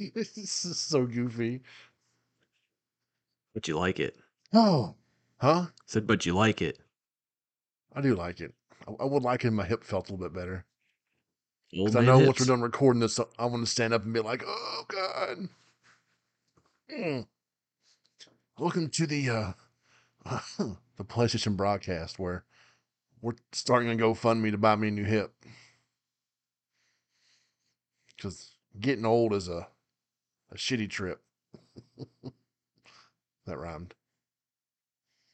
this is so goofy. But you like it. Oh, huh? said, but you like it. I do like it. I, I would like it if my hip felt a little bit better. Because I know once hips. we're done recording this, I want to stand up and be like, "Oh God!" Mm. Welcome to the uh, the PlayStation BRAHcast where we're starting to go fund me to buy me a new hip. Because getting old is a a shitty trip. that rhymed.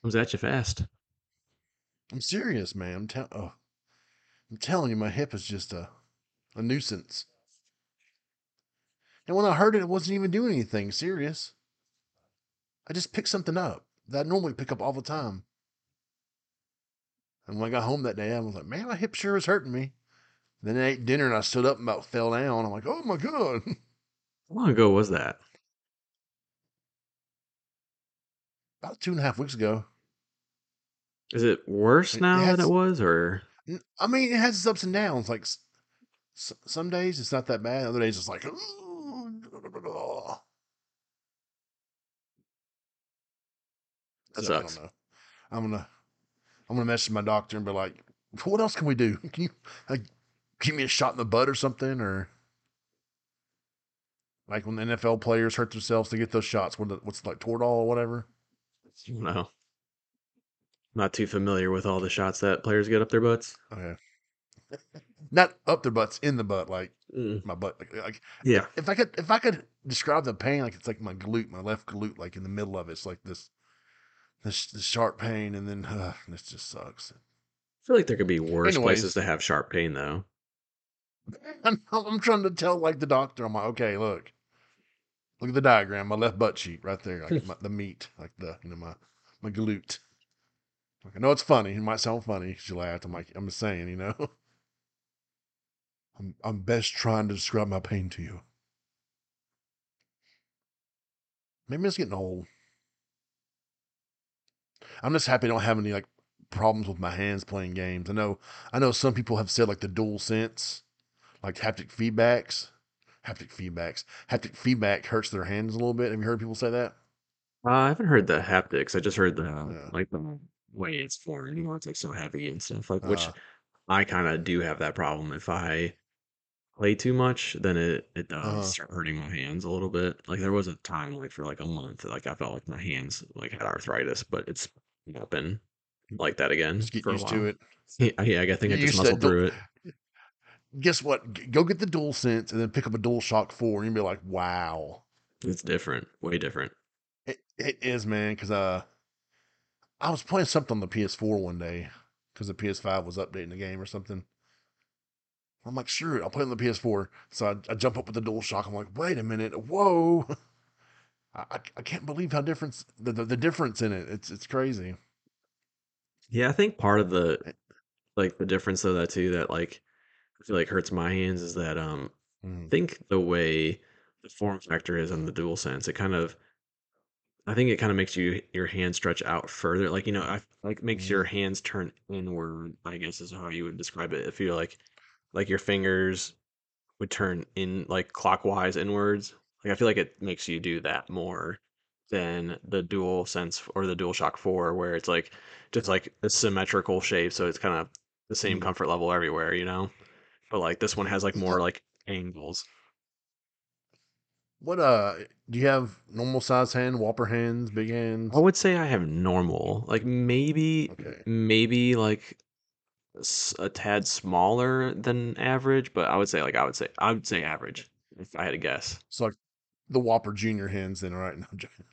Comes at you fast. I'm serious, man. I'm, tell- oh, I'm telling you, my hip is just a a nuisance. And when I heard it, it wasn't even doing anything serious. I just picked something up that I normally pick up all the time. And when I got home that day, I was like, man, my hip sure is hurting me. Then I ate dinner and I stood up and about fell down. I'm like, oh my God. How long ago was that? about two and a half weeks ago. Is it worse It now than has- it was, or I mean, it has its ups and downs. Like s- some days it's not that bad. Other days it's like, That So, I sucks. don't know. I'm gonna, I'm gonna message my doctor and be like, "What else can we do? Can you like give me a shot in the butt or something, or like when the NFL players hurt themselves to get those shots? What the- what's like Toradol or whatever? no? Not too familiar with all the shots that players get up their butts. Okay, not up their butts, in the butt, like Mm, my butt. Like, like Yeah, if I could if I could describe the pain like it's like my glute, my left glute, like in the middle of it, it's like this this, this sharp pain, and then uh, this just sucks. I feel like there could be worse Anyways. places to have sharp pain, though. I'm, I'm trying to tell like the doctor, I'm like, okay, look, look at the diagram, my left butt cheek right there, like my, the meat, like the you know my my glute. Like, I know it's funny, it might sound funny. because you laughed. I'm like, I'm just saying, you know. I'm I'm best trying to describe my pain to you. Maybe it's getting old. I'm just happy I don't have any like problems with my hands playing games. I know I know some people have said like the dual sense, like haptic feedbacks. Haptic feedbacks. Haptic feedback hurts their hands a little bit. Have you heard people say that? Uh, I haven't heard the haptics. I just heard the Yeah. like the way it's formed. You know, it's like so heavy and stuff. Like which Uh, I kind of do have that problem. If I play too much, then it it does Uh-huh. start hurting my hands a little bit. Like there was a time, like for like a month, like I felt like my hands like had arthritis, but it's not been like that again just get used while. to it. Yeah, yeah, I think I just muscled through it. Guess what? G- Go get the dual sense and then pick up a dual shock four and you'll be like, wow. It's different, way different. It, it is, man, because uh, I was playing something on the PS4 one day because the PS5 was updating the game or something. I'm like, sure, I'll play on the PS4. So I, I jump up with the dual shock. I'm like, wait a minute, whoa! I, I, can't believe how difference the, the the difference in it. It's it's crazy. Yeah, I think part of the like the difference of that too that like feel like hurts my hands is that um Mm. I think the way the form factor is on the dual sense, it kind of I think it kind of makes you your hand stretch out further. Like, you know, I like makes your hands turn inward, I guess is how you would describe it. If you like like your fingers would turn in like clockwise inwards. Like I feel like it makes you do that more than the dual sense or the dual shock 4 where it's like just like a symmetrical shape so it's kind of the same Mm. comfort level everywhere, you know? But like this one has like more like angles. What uh, do you have normal size hand, whopper hands, big hands? I would say I have normal, like maybe Okay. maybe like a tad smaller than average, but I would say like I would say I would say average if I had to guess. So like the whopper junior hands, then, right? No, I'm joking.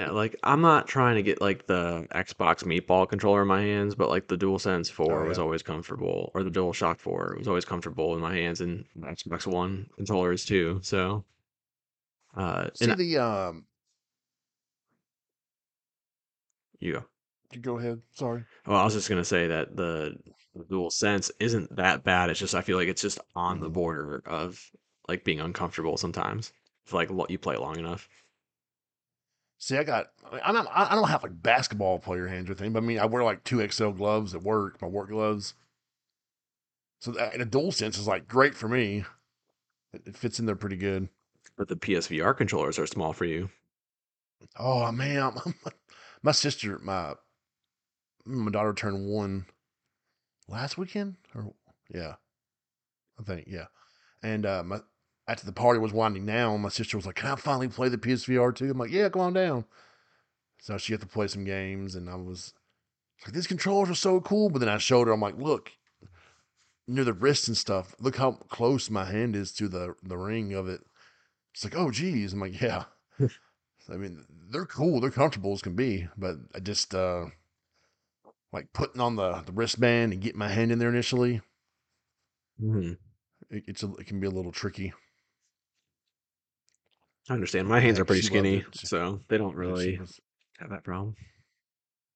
Yeah, like I'm not trying to get like the Xbox meatball controller in my hands, but like the DualSense 4 Oh, was yeah. always comfortable, or the DualShock 4 was always comfortable in my hands, and Xbox One controllers too. So, uh, See and the um. you go. You go ahead. Sorry. Well, I was just gonna say that the, the dual sense isn't that bad. It's just I feel like it's just on the Mhm. border of like being uncomfortable sometimes. If like lo- you play it long enough. See, I got. I'm not, I don't have like basketball player hands or anything, but I mean, I wear like two XL gloves at work, my work gloves. So that, and a dual sense is like great for me. It, it fits in there pretty good. But the PSVR controllers are small for you. Oh man, my sister, my my daughter turned one last weekend, or yeah, I think yeah. And uh, my after the party was winding down, my sister was like, "Can I finally play the PSVR too?" I'm like, "Yeah, come on down." So she had to play some games, and I was like, "These controllers are so cool." But then I showed her, I'm like, "Look, near the wrist and stuff. Look how close my hand is to the the ring of it." It's like, "Oh, geez." I'm like, "Yeah." I mean, they're cool, they're comfortable as can be, but I just uh like putting on the the wristband and getting my hand in there initially. hmm It, it's a, it can be a little tricky. I understand. My hands Yeah, are 'cause pretty skinny, so they don't really was. have that problem.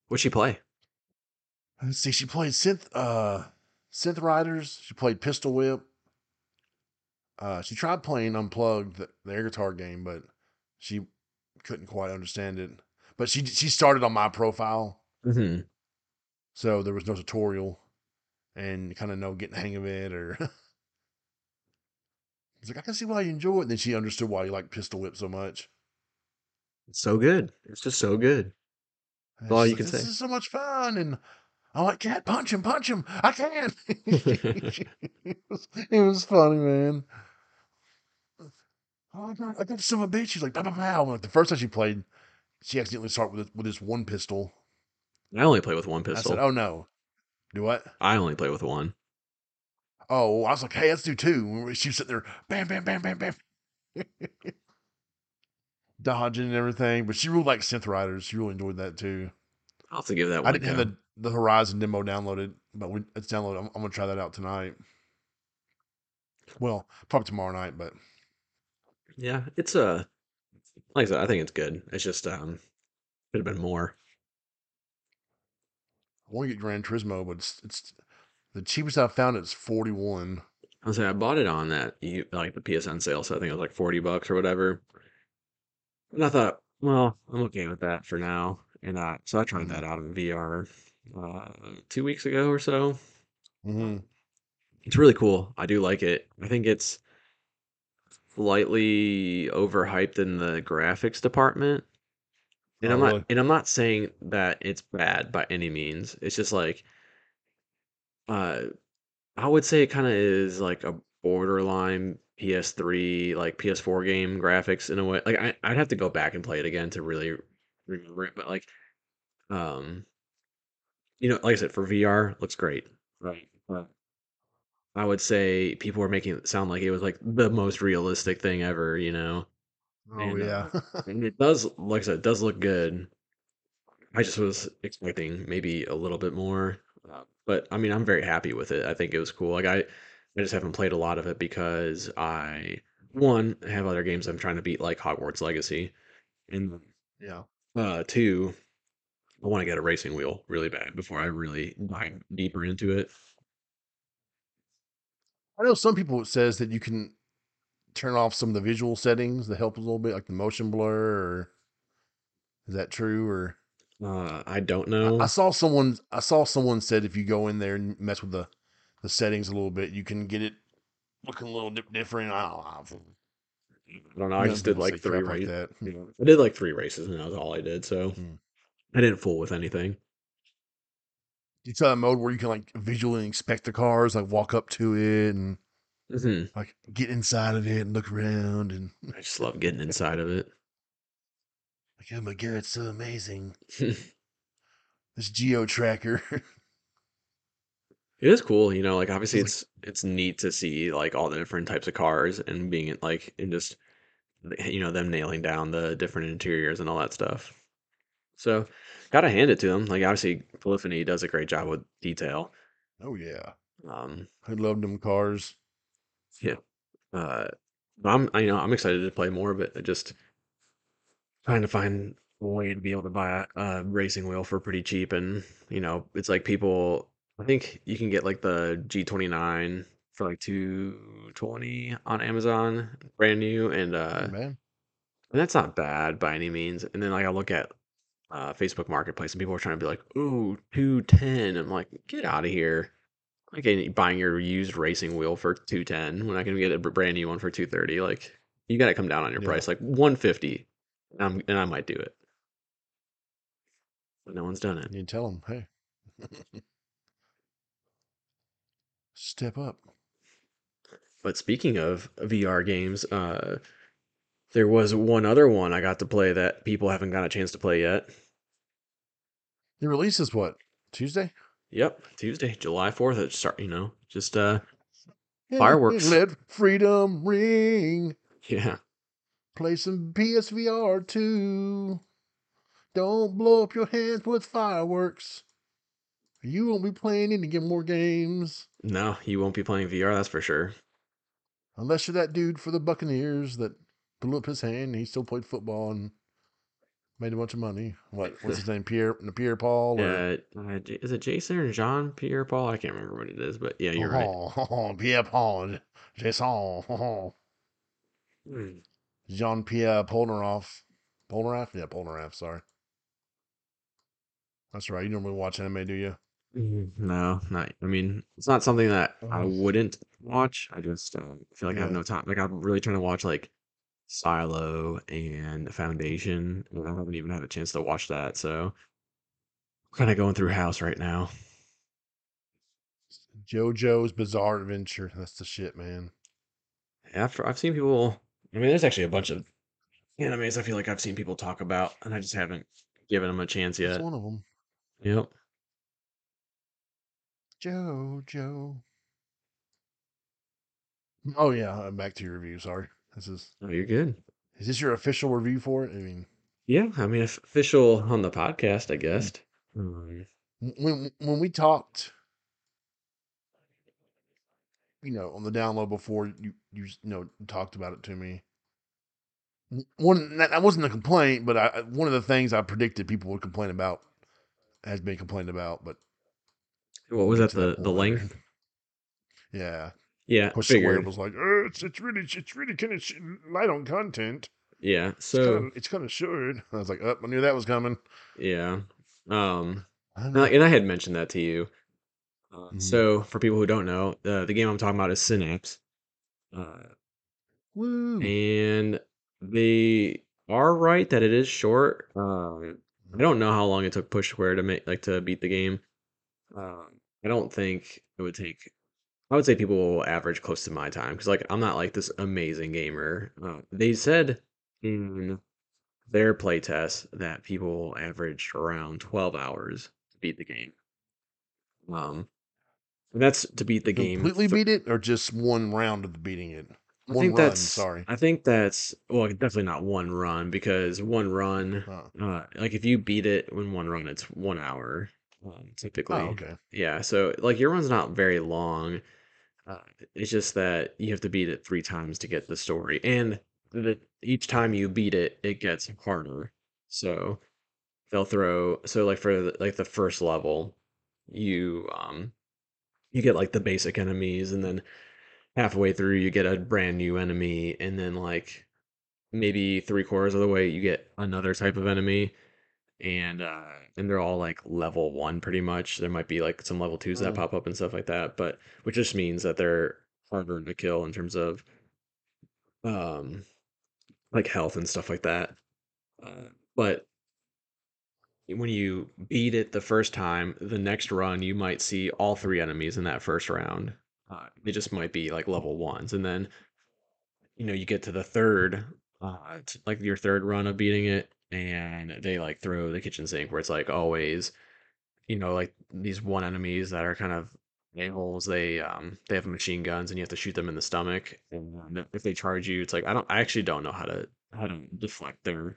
What'd she play? Let's see. She played synth uh synth riders. She played pistol whip. Uh, she tried playing unplugged the, the air guitar game, but she couldn't quite understand it. But she she started on my profile, mm-hmm. so there was no tutorial and kind of no getting the hang of it. Or it's like I can see why you enjoy it. And then she understood why you like pistol whip so much. It's so good. It's just so good. That's all you can "This say. is so much fun!" And I'm like, "Cat, punch him, punch him! I can!" it, was, it was funny, man. Oh, I got, I got some of a bitch. She's like, "Pow, pow, pow!" Like the first time she played, she accidentally started with with this one pistol. I only play with one pistol. I said. "Oh no, do what?" I only play with one. Oh, I was like, "Hey, let's do two. She was sitting there, bam, bam, bam, bam, bam, dodging and everything. But she really liked synth riders. She really enjoyed that too. I'll have to give that I one a didn't have the the Horizon demo downloaded, but we, it's downloaded. I'm, I'm gonna try that out tonight. Well, probably tomorrow night, but Yeah, it's uh like I said, I think it's good. It's just um could have been more. I want to get Gran Turismo, but it's, it's the cheapest I've found. It's forty one. I was say I bought it on that like the PSN sale, so I think it was like 40 bucks or whatever. And I thought, well, I'm okay with that for now. And I, so I tried Mm-hmm. that out in VR uh two weeks ago or so. Mm-hmm. It's really cool. I do like it. I think it's slightly overhyped in the graphics department. And Oh, I'm not really? and I'm not saying that it's bad by any means. It's just like uh I would say it kind of is like a borderline PS3 like PS4 game graphics in a way. Like I I'd have to go back and play it again to really remember it, but like um you know, like I said for VR looks great. Right. But I would say people were making it sound like it was like the most realistic thing ever, you know. Oh And yeah. uh and it does like I said, it does look good. I just was expecting maybe a little bit more, but I mean, I'm very happy with it. I think it was cool. Like I, I just haven't played a lot of it because I, one, have other games I'm trying to beat, like Hogwarts Legacy, and yeah. uh, two, I want to get a racing wheel really bad before I really dive deeper into it. I know some people it says that you can turn off some of the visual settings that help a little bit, like the motion blur. Or is that true? Or Uh, I don't I, I saw someone I saw someone said if you go in there and mess with the the settings a little bit, you can get it looking a little different. I don't know. I don't know. I know, just did like three crap like races. that. I did like three races, and that was all I did. So Hmm. I didn't fool with anything. You try a mode where you can like visually inspect the cars, like walk up to it and hmm like get inside of it and look around and I just love getting inside of it. Like, oh my god, it's so amazing. This geo tracker. it is cool, you know, like obviously It's it's neat to see like all the different types of cars and being in, like and just you know them nailing down the different interiors and all that stuff. So, gotta hand it to them. Like obviously Polyphony does a great job with detail. oh yeah. Um I love them cars. yeah. Uh I'm I, you know, I'm excited to play more, but just trying to find a way to be able to buy a, a racing wheel for pretty cheap and you know, it's like people I think you can get like the G29 for like 220 on Amazon, brand new and uh Hey, man. and that's not bad by any means. And then like I look at uh Facebook Marketplace and people are trying to be like, "Ooh, 210." I'm like, "Get out of here." Like ain't buying your used racing wheel for 210 when I can get a brand new one for 230 like you got to come down on your Yeah. price, like 150, and, I'm, and I might do it. But no one's done it. You tell them, hey, step up. But speaking of VR games, uh, there was one other one I got to play that people haven't got a chance to play yet. The release is what Tuesday? Yep, Tuesday, July 4th. It start, you know, just uh, Fireworks. Let freedom ring. yeah. Play some PSVR too. Don't blow up your hands with fireworks. You won't be playing any more games No, you won't be playing VR, that's for sure. unless you're that dude for the Buccaneers that blew up his hand. He still played football and made a bunch of money. What? What's his name? Pierre? Pierre Paul? Or, uh, is it Jason or Jean Pierre Paul? I can't remember what it is, but yeah, you're right. Oh, Pierre Paul. Jason. Hmm. Jean Pierre Polnareff. Polnareff? Yeah, Polnareff. Sorry. That's right. You normally watch anime, do you? Mm, No, not. I mean, it's not something that I Oh. wouldn't watch. I just uh, feel like I have Yeah. no time. Like I'm really trying to watch like Silo and Foundation, and I haven't even had a chance to watch that. So, kind of going through House right now. JoJo's Bizarre Adventure. That's the shit, man. After I've seen people, I mean, there's actually a bunch of animes I feel like I've seen people talk about, and I just haven't given them a chance That's yet. one of them. Yep. JoJo. Oh yeah, uh, back to your review. Sorry. This is Oh, you're good. is this your official review for it? I mean, Yeah, I mean, official on the podcast, I guess. Um, when when we talked, you know, on the download before you you you know talked about it to me. One that, that wasn't a complaint, but I, one of the things I predicted people would complain about has been complained about. But what was that? The the length? yeah, Yeah, Push Square figured. was like, "Uh, it's it's really it's really kind of sh- light on content. Yeah. So of it's kind of short." I was like, "Up, I knew that was coming." yeah. Um. I- and I had mentioned that to you. Uh, Mhm. So for people who don't know, uh, the game I'm talking about is Synapse, uh, Woo! and they are right that it is short. Um, I don't know how long it took Push Square to make like to beat the game. Um, I don't think it would take. I would say people will average close to my time because like I'm not like this amazing gamer. Uh, they said in their playtest that people averaged around 12 hours to beat the game. Um, and that's to beat the game. Completely beat it, or just one round of beating it? I One think run. that's Sorry. I think that's well, definitely not one run because one run, Oh. uh, like if you beat it in one run, it's one hour, um, typically. Oh, okay. Yeah, so like your run's not very long. Uh, it's just that you have to beat it three times to get the story, and the, each time you beat it, it gets harder. So they'll throw so like for the, like the first level, you um you get like the basic enemies, and then halfway through you get a brand new enemy, and then like maybe three quarters of the way you get another type of enemy and uh and they're all like level one pretty much there might be like some level twos that Oh. pop up and stuff like that but which just means that they're harder to kill in terms of um like health and stuff like that uh, but when you beat it the first time the next run you might see all three enemies in that first round. Uh, they just might be like level ones. And then you know you get to the third uh like your third run of beating it and they like throw the kitchen sink where it's like always you know like these one enemies that are kind of a-holes. They um they have machine guns and you have to shoot them in the stomach. And if they charge you it's like i don't i actually don't know how to how to deflect their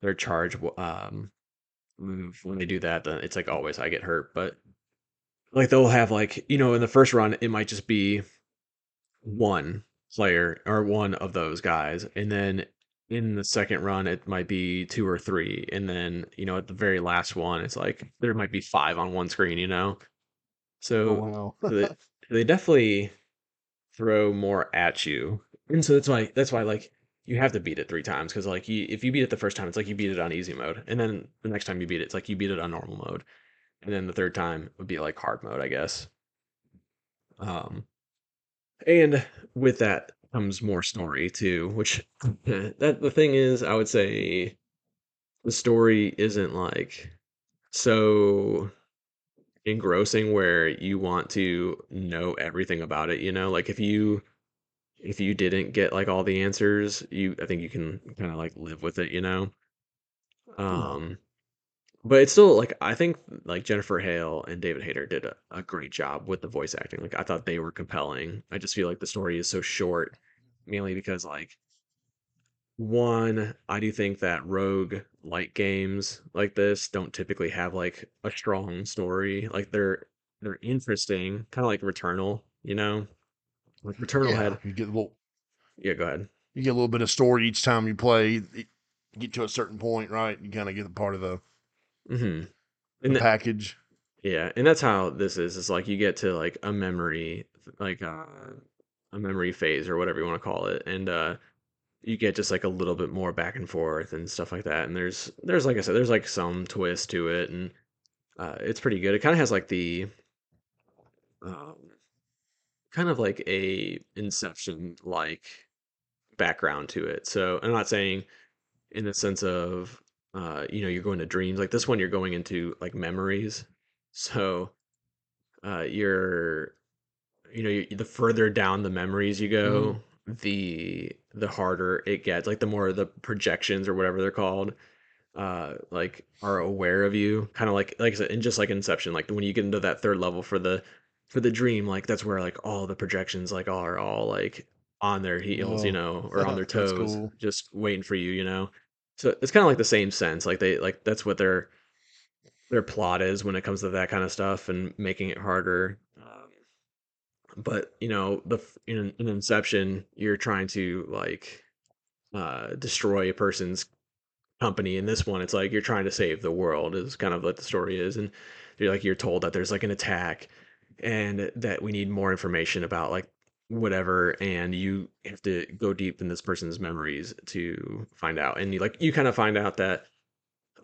their charge um move when they do that then it's like always i get hurt but like they'll have like you know in the first run it might just be one player or one of those guys and then in the second run it might be two or three and then you know at the very last one it's like there might be five on one screen you know? Oh, so they, they definitely throw more at you and so that's why that's why like you have to beat it three times because like you, if you beat it the first time it's like you beat it on easy mode and then the next time you beat it it's like you beat it on normal mode and then the third time would be like hard mode i guess um and with that comes more story too, which that the thing is, I would say the story isn't like so engrossing where you want to know everything about it, you know? Like if you if you didn't get like all the answers, you I think you can kind of like live with it, you know? Um but it's still like I think like Jennifer Hale and David Hayter did a, a great job with the voice acting. Like I thought they were compelling. I just feel like the story is so short, mainly because like one, I do think that rogue light games like this don't typically have like a strong story. Like they're they're interesting, kind of like Returnal, you know? Like Returnal Yeah. had You get a little yeah, go ahead. you get a little bit of story each time you play. You get to a certain point, right? You kind of get a part of the, hmm the package. yeah, and that's how this is. It's like you get to like a memory, like uh, a memory phase or whatever you want to call it, and uh, you get just like a little bit more back and forth and stuff like that. And there's there's like I said, there's like some twist to it, and uh, it's pretty good. It kind of has like the um, kind of like a Inception like background to it. So I'm not saying in the sense of uh, you know you're going to dreams like this one you're going into like memories. So uh, you're you know you, the further down the memories you hmm go, the the harder it gets. Like the more the projections or whatever they're called uh like are aware of you kind of like like I said and just like inception like when you get into that third level for the for the dream like that's where like all the projections like are all like on their heels you Oh, know or on their toes cool. just waiting for you you know so it's kind of like the same sense like they like that's what their their plot is when it comes to that kind of stuff and making it harder um, but you know the in, in inception you're trying to like uh destroy a person's company. In this one, it's like you're trying to save the world is kind of what the story is, and you're like you're told that there's like an attack and that we need more information about like whatever and you have to go deep in this person's memories to find out and you like you kind of find out that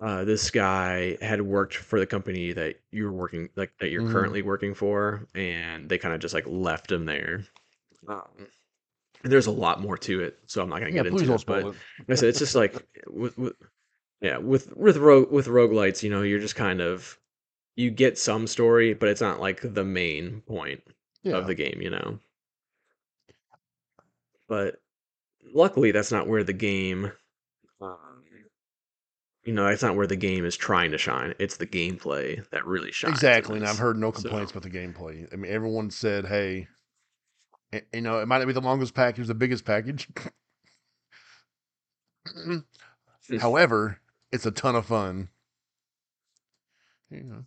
uh, this guy had worked for the company that you're working like that you're hmm currently working for and they kind of just like left him there. Um, and there's a lot more to it so i'm not going to Yeah, get into it but like i said it's just like with, with yeah, with with rogue with roguelites, you know, you're just kind of you get some story, but it's not like the main point of the game, you know. But luckily, that's not where the game, um, you know, that's not where the game is trying to shine. It's the gameplay that really shines Exactly. And I've heard no So, complaints about the gameplay. I mean, everyone said, hey, you know, it might not be the longest package, the biggest package. However, it's a ton of fun. You know.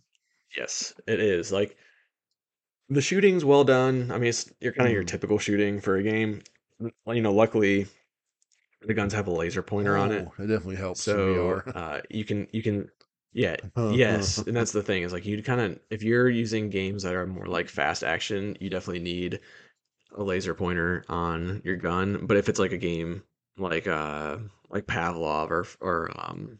Yes, it is. Like the shooting's well done. I mean, it's you're kind of your Mhm. typical shooting for a game. You know, luckily the guns have a laser pointer on it. Oh, it definitely helps So VR. uh, you can you can yeah yes, and that's the thing is like you kind of if you're using games that are more like fast action, you definitely need a laser pointer on your gun. But if it's like a game like uh like Pavlov or or um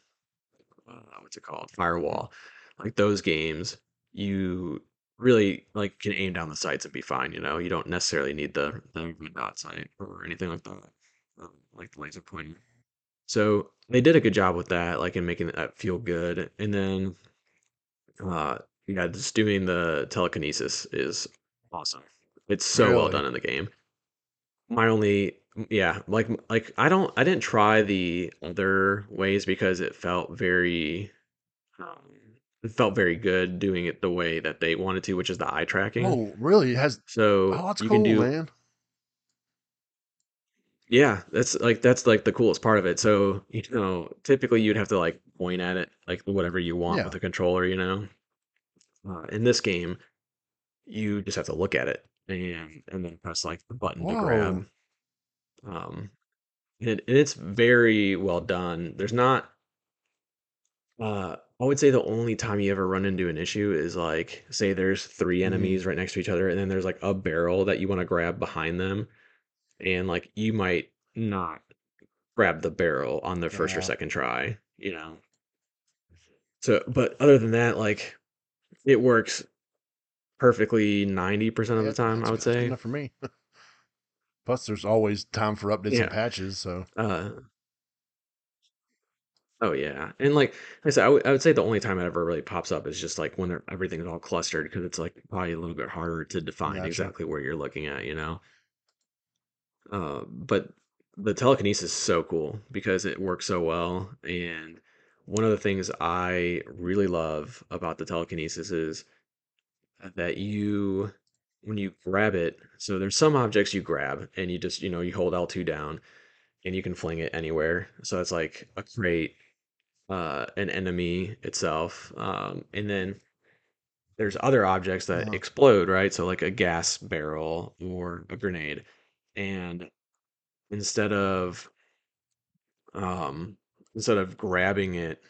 uh, what's it called Firewall, like those games, you really like can aim down the sights and be fine. You know, you don't necessarily need the the red dot sight or anything like that, um, like the laser pointer. So they did a good job with that, like in making that feel good. And then, uh, yeah, just doing the telekinesis is awesome. It's so well done in the game. My only, yeah, like like I don't, I didn't try the other ways because it felt very, um, felt very good doing it the way that they wanted to, which is the eye tracking. Oh, really? It has. So Oh, that's you can cool, do man. Yeah, that's like that's like the coolest part of it. So, you know, typically you'd have to like point at it like whatever you want Yeah. with a controller, you know. Uh, in this game, you just have to look at it and and then press like the button to grab. Um, and, it, and it's very well done. There's not uh I would say the only time you ever run into an issue is like say there's three hmm enemies right next to each other and then there's like a barrel that you want to grab behind them and like you might not grab the barrel on the first or Yeah. second try, you know. So, but other than that, like it works perfectly 90% of the time, I that's would that's good say. enough for me. Plus, there's always time for updates Yeah. and patches. So Uh, oh yeah, and like I said, I would I would say the only time it ever really pops up is just like when they're, everything's all clustered because it's like probably a little bit harder to define Gotcha. exactly where you're looking at, you know. Uh, but the telekinesis is so cool because it works so well, and one of the things I really love about the telekinesis is that you when you grab it, so there's some objects you grab and you just, you know, you hold L2 down and you can fling it anywhere. So it's like a crate, uh, an enemy itself. Um, and then there's other objects that Uh-huh. explode, right? So like a gas barrel or a grenade. And instead of um instead of grabbing it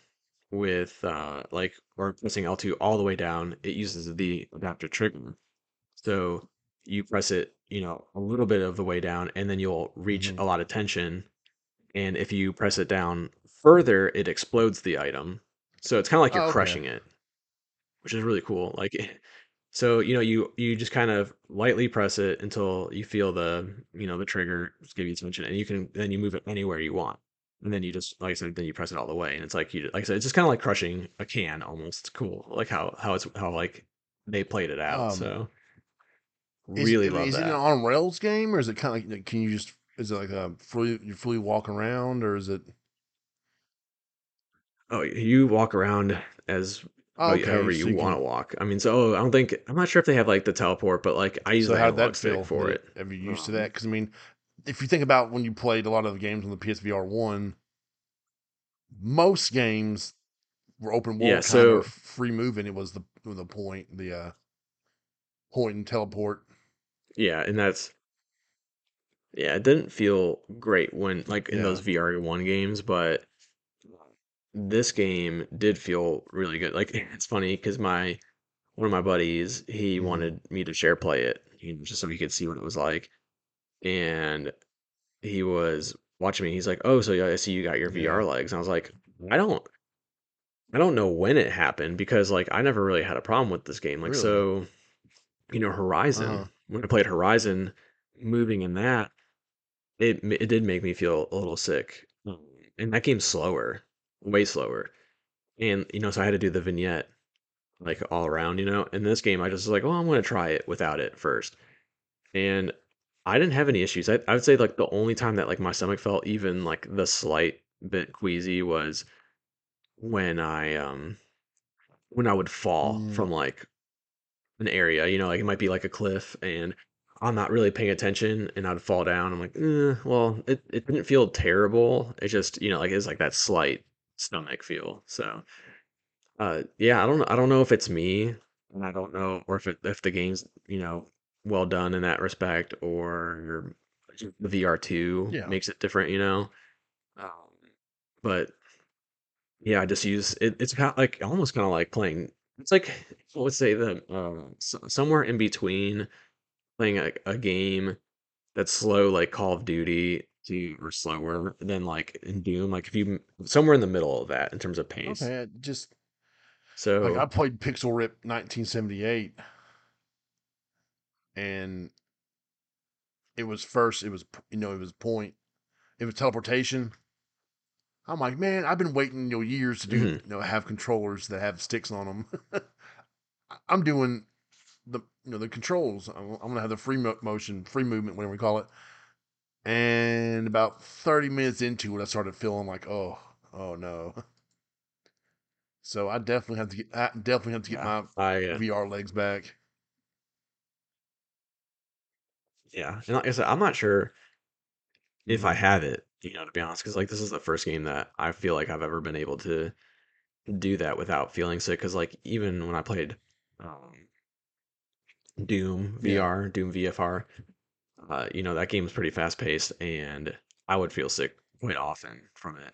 with uh like or pressing L2 all the way down, it uses the adaptive trigger. So you press it, you know, a little bit of the way down, and then you'll reach Mhm. a lot of tension. And if you press it down further, it explodes the item. So it's kind of like you're Oh, okay. crushing it, which is really cool. Like, so you know, you you just kind of lightly press it until you feel the you know the trigger just give you tension, and you can then you move it anywhere you want. And then you just, like I said, then you press it all the way, and it's like you, like I said, it's just kind of like crushing a can, almost. It's cool, like how how it's how like they played it out. Um, so is, really love is it that. an on rails game or is it kind of like can you just is it like a fully you fully walk around or is it Oh, you walk around as oh, okay however so you you want to can walk. I mean, so I don't think I'm not sure if they have like the teleport, but like I use so the how'd analog that stick feel? for it. have you used to that? because I mean if you think about when you played a lot of the games on the PSVR one most games were open yeah, world kind of so free moving. It was the the point the uh point and teleport. Yeah, and that's yeah, it didn't feel great when like in yeah. Those VR one games, but this game did feel really good. Like it's funny because my one of my buddies he hmm wanted me to share play it, you know, just so he could see what it was like, and he was watching me. He's like, "Oh, so I see you got your VR legs." And I was like, "I don't, I don't know when it happened because like I never really had a problem with this game. Like really so, you know, uh-huh Horizon. When I played Horizon, moving in that, it it did make me feel a little sick. Um, And that game's slower, way slower. And you know, so I had to do the vignette like all around, you know. In this game, I just was like, "Oh, I'm gonna try it without it first. And I didn't have any issues. I, I would say like the only time that like my stomach felt even like the slight bit queasy was when I um when I would fall mm, from like an area, you know, like it might be like a cliff and I'm not really paying attention and I'd fall down. I'm like, eh, well, it, it didn't feel terrible. It just, you know, like it's like that slight stomach feel. So, uh, yeah, I don't know. I don't know if it's me and I don't know, or if it, if the game's, you know, well done in that respect or the VR2 yeah makes it different, you know? Um, but yeah, I just use it. It's kind of like almost kind of like playing. It's like I would say that s- somewhere in between playing a, a game that's slow, like Call of Duty, to or slower than like in Doom. Like if you somewhere in the middle of that in terms of pace. okay just so like I played Pixel Rip 1978 and it was first it was you know it was point it was teleportation. I'm like man i've been waiting you know years to do mhm, you know have controllers that have sticks on them i'm doing the you know the controls. I'm, I'm gonna have the free mo- motion free movement whatever we call it and about 30 minutes into it i started feeling like oh oh no so i definitely have to get i definitely have to get yeah, my I uh, vr legs back yeah, and like I said, I'm not sure if I have it. You know, to be honest, because like this is the first game that I feel like I've ever been able to do that without feeling sick. Because like even when I played um, Doom yeah VR, Doom VFR, uh, you know, that game game's pretty fast paced and I would feel sick quite often from it.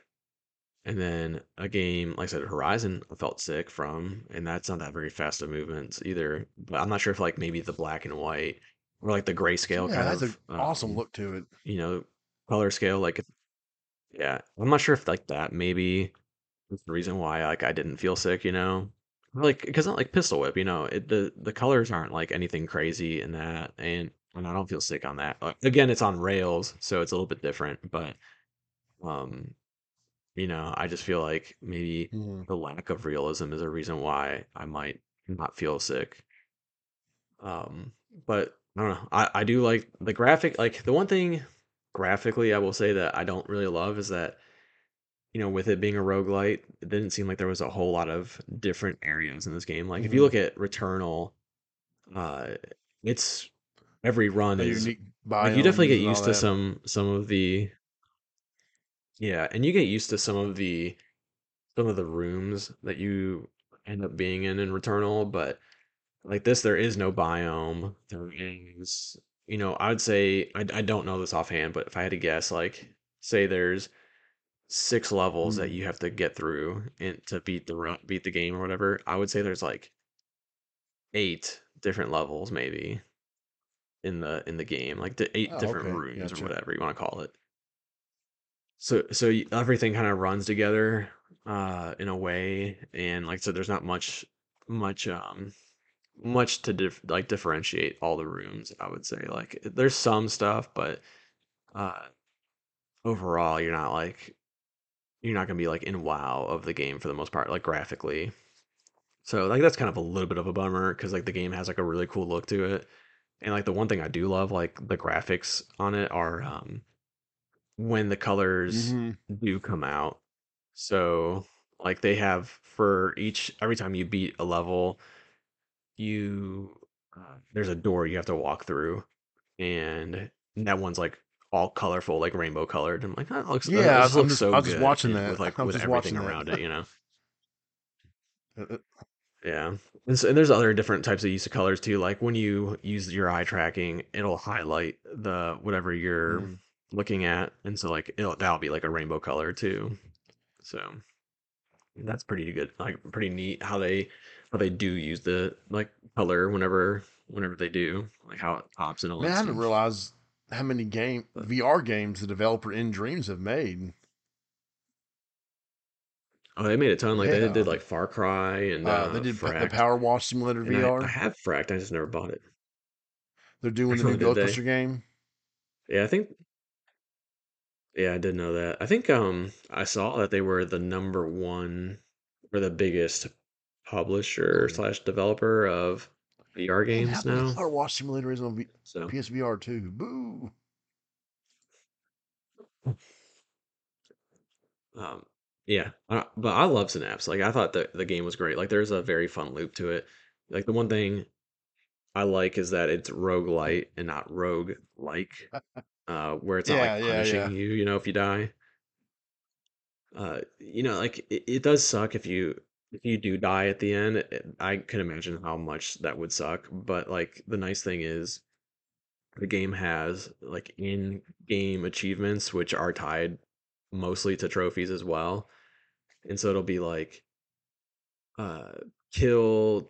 And then a game, like I said, Horizon, I felt sick from, and that's not that very fast of movements either. But I'm not sure if like maybe the black and white or like the grayscale yeah kind that's an of, awesome um, look to it you know, color scale. Like, yeah, I'm not sure if like that maybe is the reason why like I didn't feel sick, you know, like because not like Pistol Whip, you know, it, the the colors aren't like anything crazy in that, and and I don't feel sick on that. Again, it's on rails, so it's a little bit different, but um, you know, I just feel like maybe Mhm. the lack of realism is a reason why I might not feel sick. Um, but I don't know. I, I do like the graphic. Like the one thing graphically, I will say that I don't really love is that you know, with it being a roguelite, it didn't seem like there was a whole lot of different areas in this game. Like if you Mhm. look at Returnal, uh, it's every run The is unique like you definitely get used to that. some some of the yeah, and you get used to some of the some of the rooms that you end up being in in Returnal, but like this, there is no biome. There is, you know, I would say I I don't know this offhand, but if I had to guess, like say there's six levels that Mm. you have to get through and to beat the run, beat the game or whatever. I would say there's like eight different levels maybe in the in the game, like the eight Oh, different okay. rooms or whatever you want to call it. So so everything kind of runs together uh in a way and like so there's not much much um much to dif- like differentiate all the rooms, I would say. Like there's some stuff, but uh overall you're not like you're not going to be like in wow of the game for the most part like graphically. So like that's kind of a little bit of a bummer cuz like the game has like a really cool look to it. And like the one thing I do love like the graphics on it are um when the colors hmm do come out. So like they have for each every time you beat a level, you uh, there's a door you have to walk through, and that one's like all colorful, like rainbow colored. I'm like, that looks that Yeah, I- I'm looks just so I was just good watching that. with like with just everything around that. it, you know. Yeah, and, so, and there's other different types of use of colors too. Like when you use your eye tracking, it'll highlight the whatever you're mm. looking at, and so like it'll that'll be like a rainbow color too. So that's pretty good, like pretty neat how they how they do use the like color whenever whenever they do, like how it pops and all Man, that I didn't stuff. realize how many game But VR games the developer nDreams have made. Oh, they made a ton. Like they did Yeah. like Far Cry and Uh, they uh did pa- the Power Wash Simulator and I I have Fracked. I just never bought it. They're doing the new they? Ghostbuster game. Yeah, I think Yeah, I did know that. I think um I saw that they were the number one or the biggest publisher Mm. slash developer of VR games now. Power Wash Simulator is on v- So PSVR too? Boo! um yeah, I, but I love Synapse. Like I thought the the game was great. Like there's a very fun loop to it. Like the one thing I like is that it's roguelite and not rogue like, uh, where it's not Yeah, like yeah, punishing yeah. you, you know, if you die. Uh, you know, like it, it does suck if you if you do die at the end. It, I can imagine how much that would suck. But like the nice thing is the game has like in-game achievements which are tied mostly to trophies as well. And so it'll be like uh kill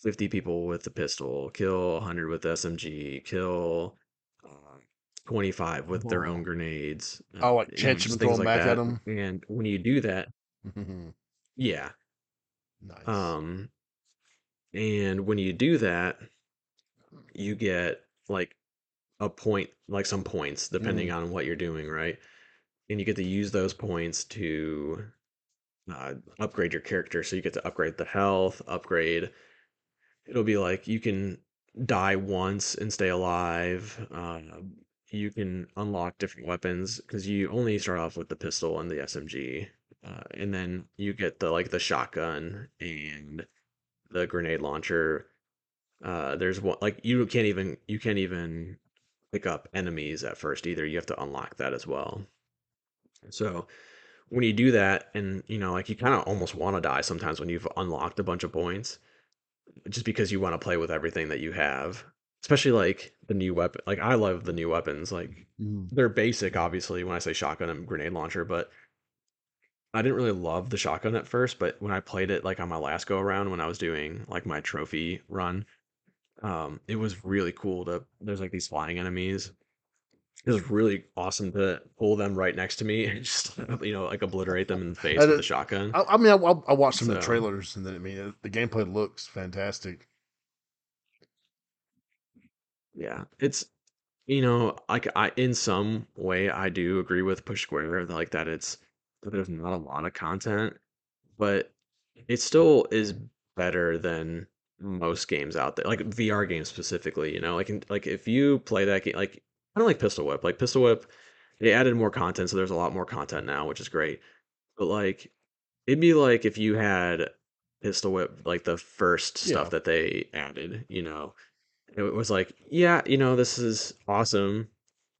50 people with the pistol, kill 100 with SMG, kill uh, 25 with their own grenades, uh, oh like catch him just and throw things like back at that. And when you do that, yeah. nice. Um, and when you do that, you get like a point, like some points, depending Mm. on what you're doing, right? And you get to use those points to uh, upgrade your character. So you get to upgrade the health, upgrade. It'll be like you can die once and stay alive. Uh, you can unlock different weapons because you only start off with the pistol and the SMG, uh, and then you get the like the shotgun and the grenade launcher. Uh, there's one like you can't even you can't even pick up enemies at first either. You have to unlock that as well. So when you do that, and you know, like you kind of almost want to die sometimes when you've unlocked a bunch of points, just because you want to play with everything that you have. Especially like the new weapon. Like I love the new weapons. Like Mm. they're basic, obviously, when I say shotgun and grenade launcher, but I didn't really love the shotgun at first. But when I played it, like on my last go around, when I was doing like my trophy run, um, it was really cool to. There's like these flying enemies. It was really awesome to pull them right next to me and just you know like obliterate them in the face I, with the shotgun. I, I mean, I, I watched some of the trailers, and then I mean, the gameplay looks fantastic. yeah, it's you know, like I in some way I do agree with Push Square like that it's that there's not a lot of content, but it still is better than most games out there, like VR games specifically. You know, like like if you play that game, like kind of like Pistol Whip, like Pistol Whip, they added more content, so there's a lot more content now, which is great. But like, it'd be like if you had Pistol Whip, like the first stuff Yeah. that they added. You know, it was like, yeah, you know, this is awesome,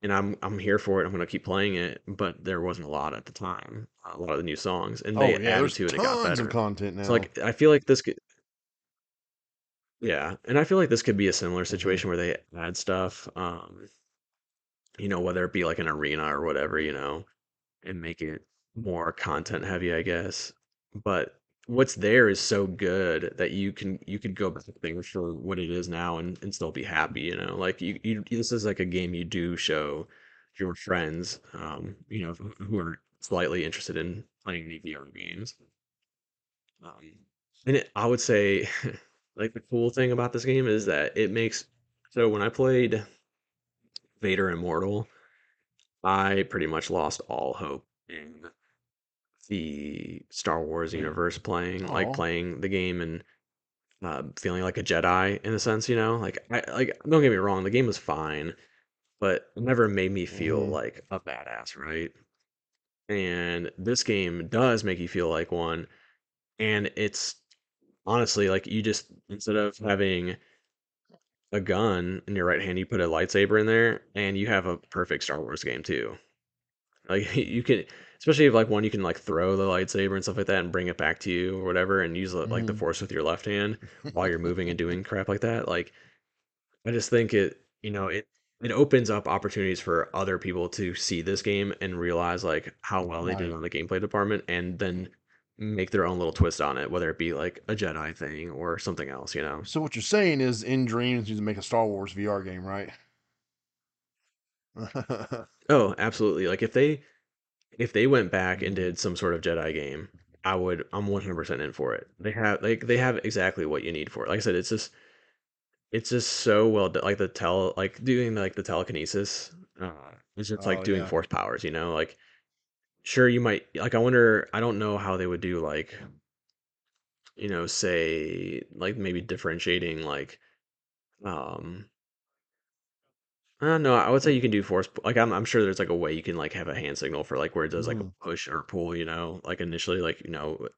and I'm I'm here for it. I'm gonna keep playing it, but there wasn't a lot at the time, a lot of the new songs, and Oh they yeah, added there's to it. It got tons of content now. So like, I feel like this could, yeah, and I feel like this could be a similar Mhm. situation where they add stuff, um, you know, whether it be like an arena or whatever, you know, and make it more content heavy, I guess. But what's there is so good that you can you could go back there for what it is now and, and still be happy, you know. Like you, you this is like a game you do show your friends, um, you know, who are slightly interested in playing the VR games. Um, and it, I would say, like the cool thing about this game is that it makes so when I played Vader Immortal, I pretty much lost all hope in the Star Wars universe playing, like playing the game and uh, feeling like a Jedi in a sense, you know. Like I like don't get me wrong, the game was fine, but it never made me feel hmm like a badass, right? And this game does make you feel like one, and it's honestly like you just instead of having a gun in your right hand, you put a lightsaber in there, and you have a perfect Star Wars game too. Like you can, especially if like one you can like throw the lightsaber and stuff like that and bring it back to you or whatever, and use the- like the hmm force with your left hand while you're moving and doing crap like that. Like I just think it, you know, it it opens up opportunities for other people to see this game and realize like how well they did on the gameplay department, and then make their own little twist on it, whether it be like a Jedi thing or something else. You know. So what you're saying is, nDreams, you can make a Star Wars VR game, right? Oh, absolutely. Like if they if they went back and did some sort of Jedi game, I would I'm 100% in for it. They have like they have exactly what you need for it. Like I said, it's just it's just so well done. Like the tele like doing like the telekinesis. Uh, it's just like Oh doing yeah. force powers. You know, like sure you might like I wonder. I don't know how they would do like you know say like maybe differentiating like um Uh, no, I would say you can do force. pu- Like I'm, I'm sure there's like a way you can like have a hand signal for like where it does like a hmm push or pull. You know, like initially, like you know.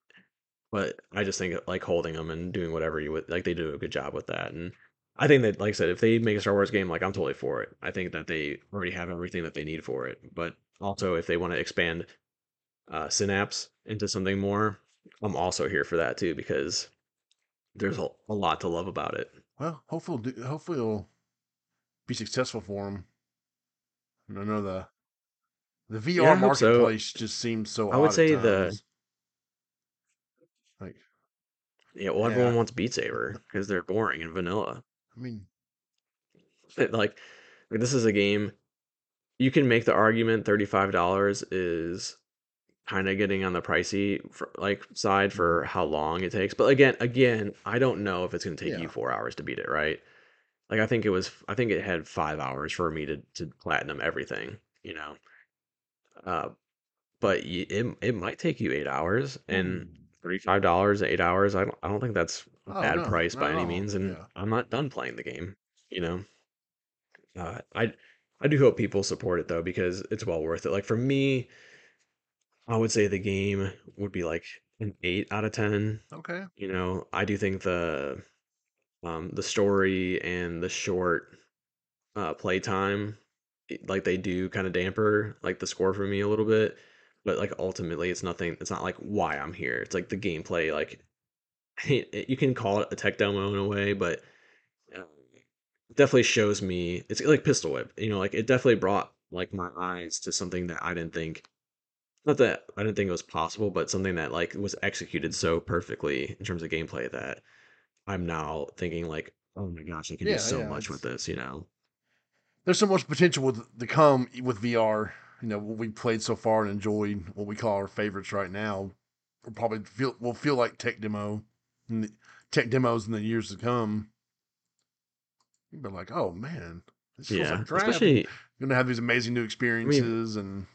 But I just think like holding them and doing whatever you would like they do a good job with that. And I think that, like I said, if they make a Star Wars game, like I'm totally for it. I think that they already have everything that they need for it. But also, if they want to expand uh, Synapse into something more, I'm also here for that too because there's a, a lot to love about it. Well, hopefully, hopefully it'll be successful for them. I know the the Yeah, VR so. marketplace just seems so I would say the. Like, yeah, well, everyone wants Beat Saber because they're boring and vanilla. I mean, It, like this is a game you can make the argument $35 is kind of getting on the pricey for, like side mhm, for how long it takes. But again, again, I don't know if it's going to take you 4 hours to beat it, right? Like I think it was I think it had 5 hours for me to to platinum everything, you know. Uh but y- it it might take you 8 hours and mm, $35, 8 hours, I don't I don't think that's a oh bad no, price by any all. means and Yeah, I'm not done playing the game, you know. Uh, I I do hope people support it though because it's well worth it. Like for me, I would say the game would be like an 8 out of 10. okay, You know, I do think the um the story and the short uh playtime like they do kind of damper like the score for me a little bit, but like ultimately it's nothing it's not like why I'm here. It's like the gameplay like it, it- you can call it a tech demo in a way, but definitely shows me it's like Pistol Whip, you know, like it definitely brought like my eyes to something that I didn't think not that I didn't think it was possible, but something that like was executed so perfectly in terms of gameplay that I'm now thinking like, oh my gosh, I can do so yeah. much with this, you know? there's so much potential with to come with VR. You know, what we played so far and enjoyed, what we call our favorites right now, will probably feel will feel like tech demo, tech demos in the years to come. You'd be like, oh man. This feels Yeah, like especially You're gonna have these amazing new experiences, and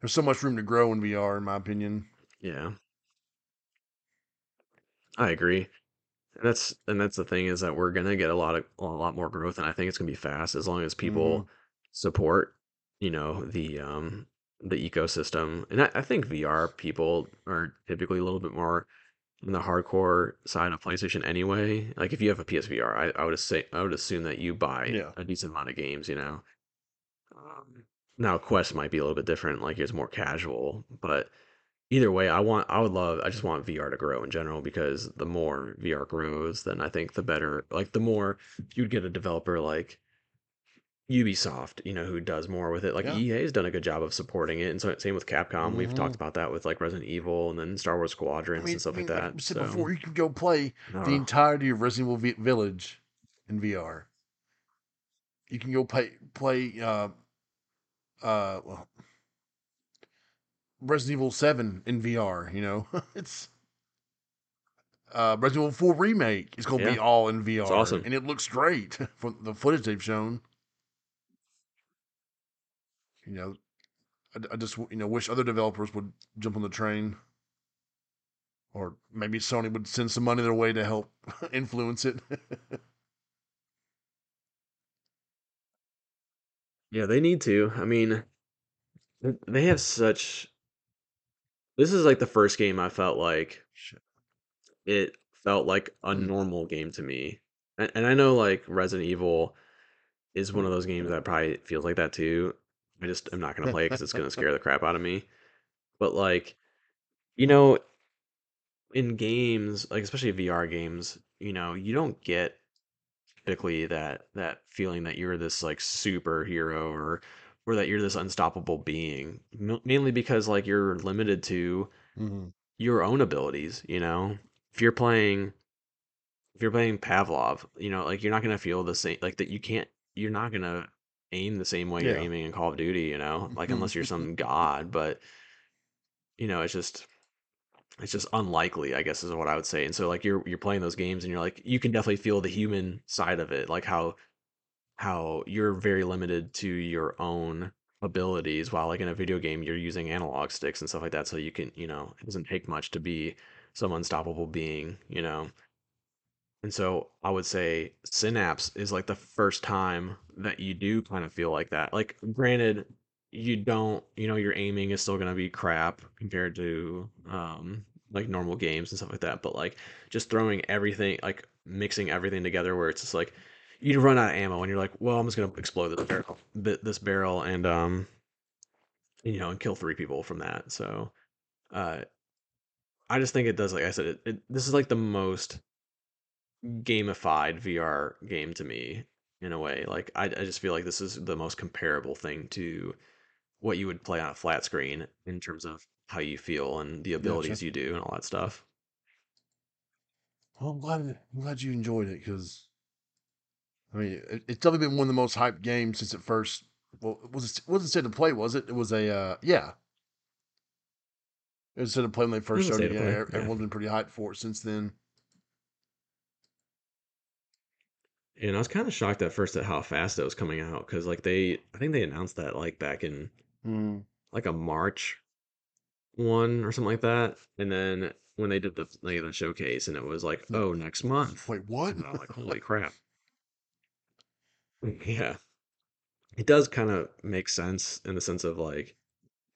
there's so much room to grow in VR, in my opinion. yeah, I agree. And that's and that's the thing is that we're gonna get a lot of a lot more growth, and I think it's gonna be fast as long as people Mhm. support, you know, the um the ecosystem. And I, I think VR people are typically a little bit more on the hardcore side of PlayStation anyway. Like if you have a PSVR, I, I would say I would assume that you buy Yeah. a decent amount of games, you know. Um, now Quest might be a little bit different, like it's more casual, but either way, I want I would love I just want VR to grow in general because the more VR grows, then I think the better like the more you'd get a developer like Ubisoft, you know, who does more with it. Like Yeah. EA has done a good job of supporting it, and so same with Capcom. We've talked Mhm. about that with like Resident Evil and then Star Wars I Squadrons mean, and stuff I mean, like that. we said So, before, you can go play the entirety of Resident Evil Vi- Village in VR. You can go play play uh uh well, Resident Evil Seven in VR. You know, it's uh Resident Evil Four remake is going to be Yeah. all in VR, awesome. and it looks great from the footage they've shown. You know, I, I just you know wish other developers would jump on the train, or maybe Sony would send some money their way to help influence it. yeah, they need to. I mean, they have such. This is like the first game I felt like Shit. it felt like a Mm. normal game to me. And, and I know like Resident Evil is one of those games that probably feels like that too. I just am not gonna play it because it's gonna scare the crap out of me. But like, you know, in games, like especially VR games, you know, you don't get typically that that feeling that you're this like superhero or or that you're this unstoppable being. M- Mainly because like you're limited to Mhm. your own abilities, you know. If you're playing if you're playing Pavlov, you know, like you're not gonna feel the same like that you can't you're not gonna aim the same way you're aiming in Call of Duty, you know, like unless you're some god, but you know, it's just it's just unlikely, I guess is what I would say. And so like you're you're playing those games and you're like you can definitely feel the human side of it, like how how you're very limited to your own abilities while like in a video game you're using analog sticks and stuff like that so you can, you know, it doesn't take much to be some unstoppable being, you know. And so I would say Synapse is like the first time that you do kind of feel like that. Like, granted, you don't, you know, your aiming is still going to be crap compared to um like normal games and stuff like that, but like just throwing everything, like mixing everything together where it's just like you run out of ammo and you're like, well, I'm just going to explode this barrel, this barrel and um you know, and kill three people from that. So, uh I just think it does like I said it, it this is like the most gamified VR game to me in a way. Like I, I just feel like this is the most comparable thing to what you would play on a flat screen in terms of how you feel and the abilities you do and all that stuff. Well, I'm glad I'm glad you enjoyed it because I mean it, it's definitely been one of the most hyped games since it first. Well, it was it wasn't State of Play, was it? It was a uh, yeah. It was State of Play when they first showed it. Yeah, everyone's been pretty hyped for it since then. And I was kind of shocked at first at how fast it was coming out because like they I think they announced that like back in Mm. like a March one or something like that. And then when they did the like, the showcase and it was like, oh, next month. Wait, what? And I'm like, holy crap. Yeah. It does kind of make sense in the sense of like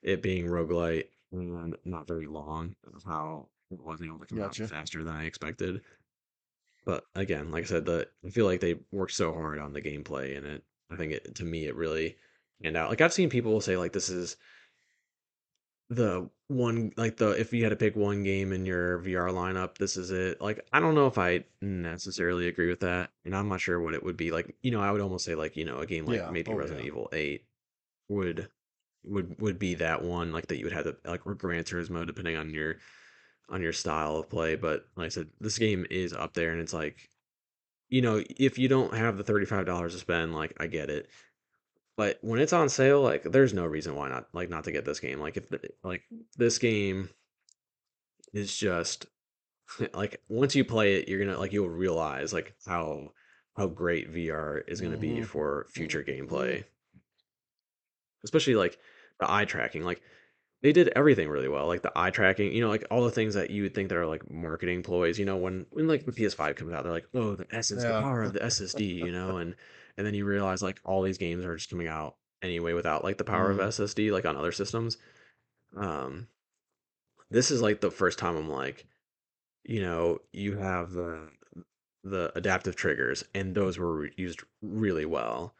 it being roguelite and not very long of how it wasn't able to come Gotcha. out faster than I expected. But again, like I said, the I feel like they worked so hard on the gameplay and it I think it to me it really and out. Like I've seen people say like this is the one like the if you had to pick one game in your VR lineup, this is it. Like I don't know if I necessarily agree with that, and I'm not sure what it would be. Like you know, I would almost say like you know a game like Yeah. maybe Oh, Resident yeah. Evil Eight would would would be that one like that you would have to like or Gran Turismo depending on your on your style of play. But like I said, this game is up there, and it's like you know if you don't have the thirty five dollars to spend, like I get it. But when it's on sale, like there's no reason why not like not to get this game. Like if the, like this game is just like once you play it, you're gonna like you'll realize like how how great VR is going to be mm-hmm. for future gameplay. Mm-hmm. Especially like the eye tracking. Like they did everything really well. Like the eye tracking, you know, like all the things that you would think that are like marketing ploys, you know, when when like the PS5 comes out, they're like, "Oh, the essence, the Yeah. power of the SSD," you know, and and then you realize like all these games are just coming out anyway without like the power of Mm. SSD like on other systems. Um this is like the first time I'm like, you know, you have the the adaptive triggers, and those were re- used really well.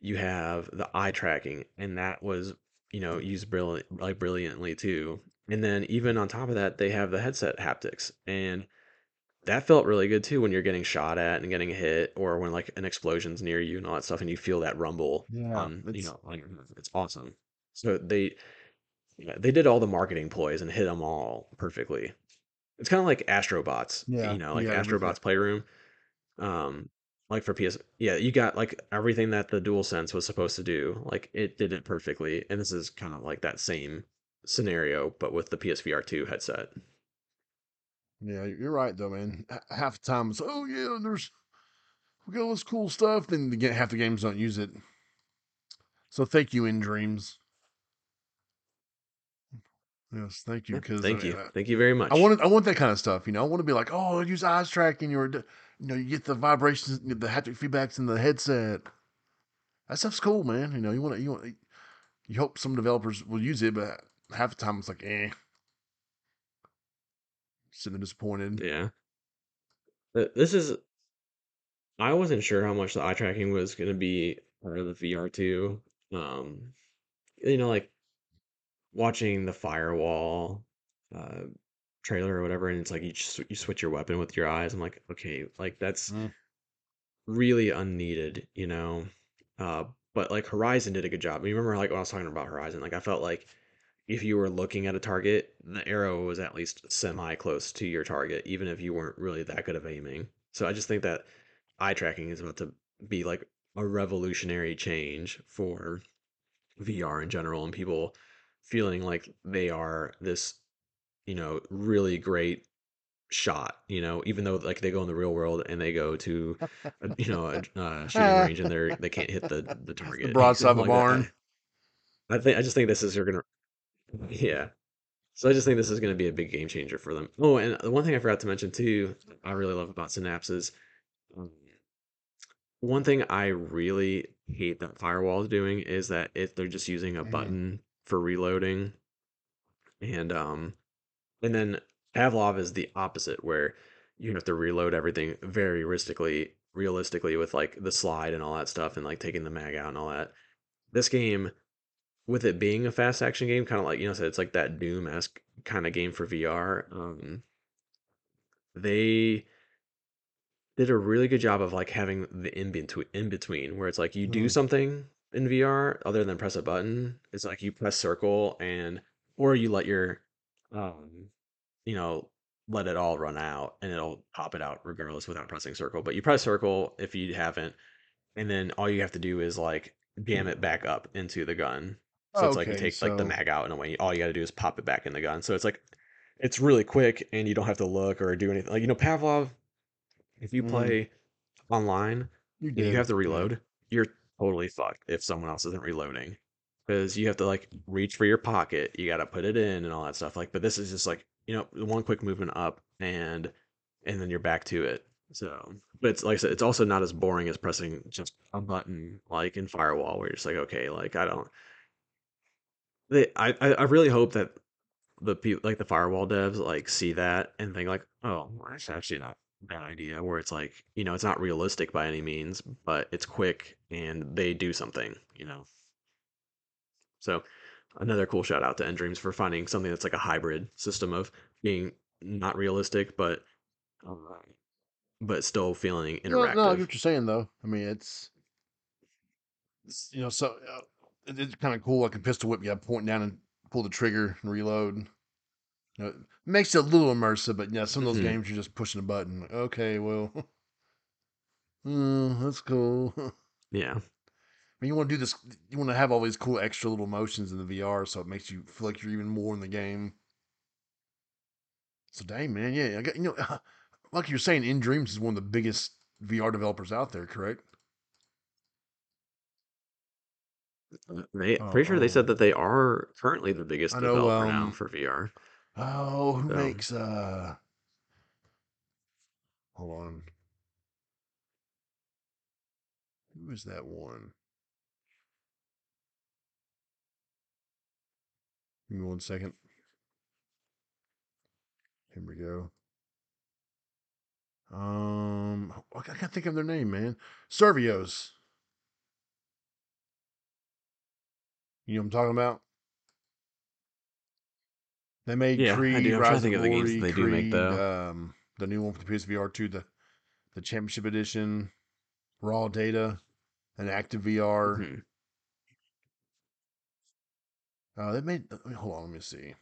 You have the eye tracking, and that was, you know, used brilliant like brilliantly too. And then even on top of that, they have the headset haptics, and that felt really good too when you're getting shot at and getting hit, or when like an explosion's near you and all that stuff, and you feel that rumble Yeah, on, you know, like it's awesome. So they they did all the marketing ploys and hit them all perfectly. It's kind of like Astrobots, yeah, you know, like everything. Astrobots Playroom. Um, like for PS, yeah, you got like everything that the DualSense was supposed to do. Like it did it perfectly, and this is kind of like that same scenario, but with the PSVR 2 headset. Yeah, you're right though, man. Half the time it's oh yeah, there's we got all this cool stuff. Then half the games don't use it. So thank you, nDreams. Yes, thank you. Yeah, Because I, thank mean, you, I thank you very much. I wanted I want that kind of stuff. You know, I want to be like, oh, use eyes tracking. Or you know, you get the vibrations, the haptic feedbacks in the headset. That stuff's cool, man. You know, you want to you want you hope some developers will use it, but half the time it's like, eh, sitting disappointed. Yeah, this is. I wasn't sure how much the eye tracking was going to be part of the VR 2. Um, you know, like watching the firewall uh trailer or whatever and it's like you just you switch your weapon with your eyes i'm like okay like that's Mm. really unneeded you know? Uh but like horizon did a good job. You remember like when i was talking about horizon like i felt like if you were looking at a target the arrow was at least semi close to your target even if you weren't really that good of aiming. So i just think that eye tracking is about to be like a revolutionary change for VR in general and people feeling like they are this, you know, really great shot, you know, even though like they go in the real world and they go to, a, you know, a uh, shooting range and they're they can't hit the the the target. broadside of a like barn. I, I think I just think this is you're gonna, yeah. So I just think this is gonna be a big game changer for them. Oh, and the one thing I forgot to mention too, I really love about synapses um, one thing I really hate that Firewall is doing is that if they're just using a Mhm. button for reloading, and um, and then Pavlov is the opposite, where you have to reload everything very realistically, realistically with like the slide and all that stuff, and like taking the mag out and all that. This game, with it being a fast action game, kind of like you know, so it's like that Doom esque kind of game for VR. Um, they did a really good job of like having the in between in between where it's like you do Mm. something in VR other than press a button. It's like you press circle and or you let your um you know let it all run out and it'll pop it out regardless without pressing circle. But you press circle if you haven't, and then all you have to do is like jam it back up into the gun. So it's like you take like the mag out in a way. All you got to do is pop it back in the gun. So it's like it's really quick and you don't have to look or do anything. Like you know Pavlov if you mm, play online you you have to reload, you're totally fucked if someone else isn't reloading. Because you have to like reach for your pocket, you gotta put it in and all that stuff. Like, but this is just like, you know, one quick movement up and and then you're back to it. So but it's like I said, it's also not as boring as pressing just a button like in Firewall where you're just like, okay, like I don't they I I really hope that the people like the firewall devs like see that and think like, oh, that's actually not bad idea. Where it's like, you know, it's not realistic by any means, but it's quick and they do something, you know. So another cool shout out to nDreams for finding something that's like a hybrid system of being not realistic, but uh, but still feeling interactive No, no, I get what you're saying though. I mean, it's, it's you know, so uh, it- it's kind of cool. Like a pistol whip, you have point down and pull the trigger and reload. Know, it makes it a little immersive, but yeah, some of those Mhm. games you're just pushing a button. Okay, well, mm, that's cool. Yeah. I mean, you want to do this. You want to have all these cool extra little motions in the VR, so it makes you feel like you're even more in the game. So dang man, yeah, I got you know, like you're saying, nDreams is one of the biggest VR developers out there, correct? Uh, They pretty sure they said that they are currently the biggest know. developer now Um, for VR. Oh, who So makes uh? Hold on, who is that one? Give me one second. Here we go. Um, I can't think of their name, man. Survios. You know what I'm talking about? They made yeah, I Creed, do. I'm trying to Rise of think of the games that Glory, they do make Creed, though. um, the new one for the PSVR 2, the the Championship Edition, Raw Data, and Active VR. Mhm. Uh, they made. Hold on, let me see.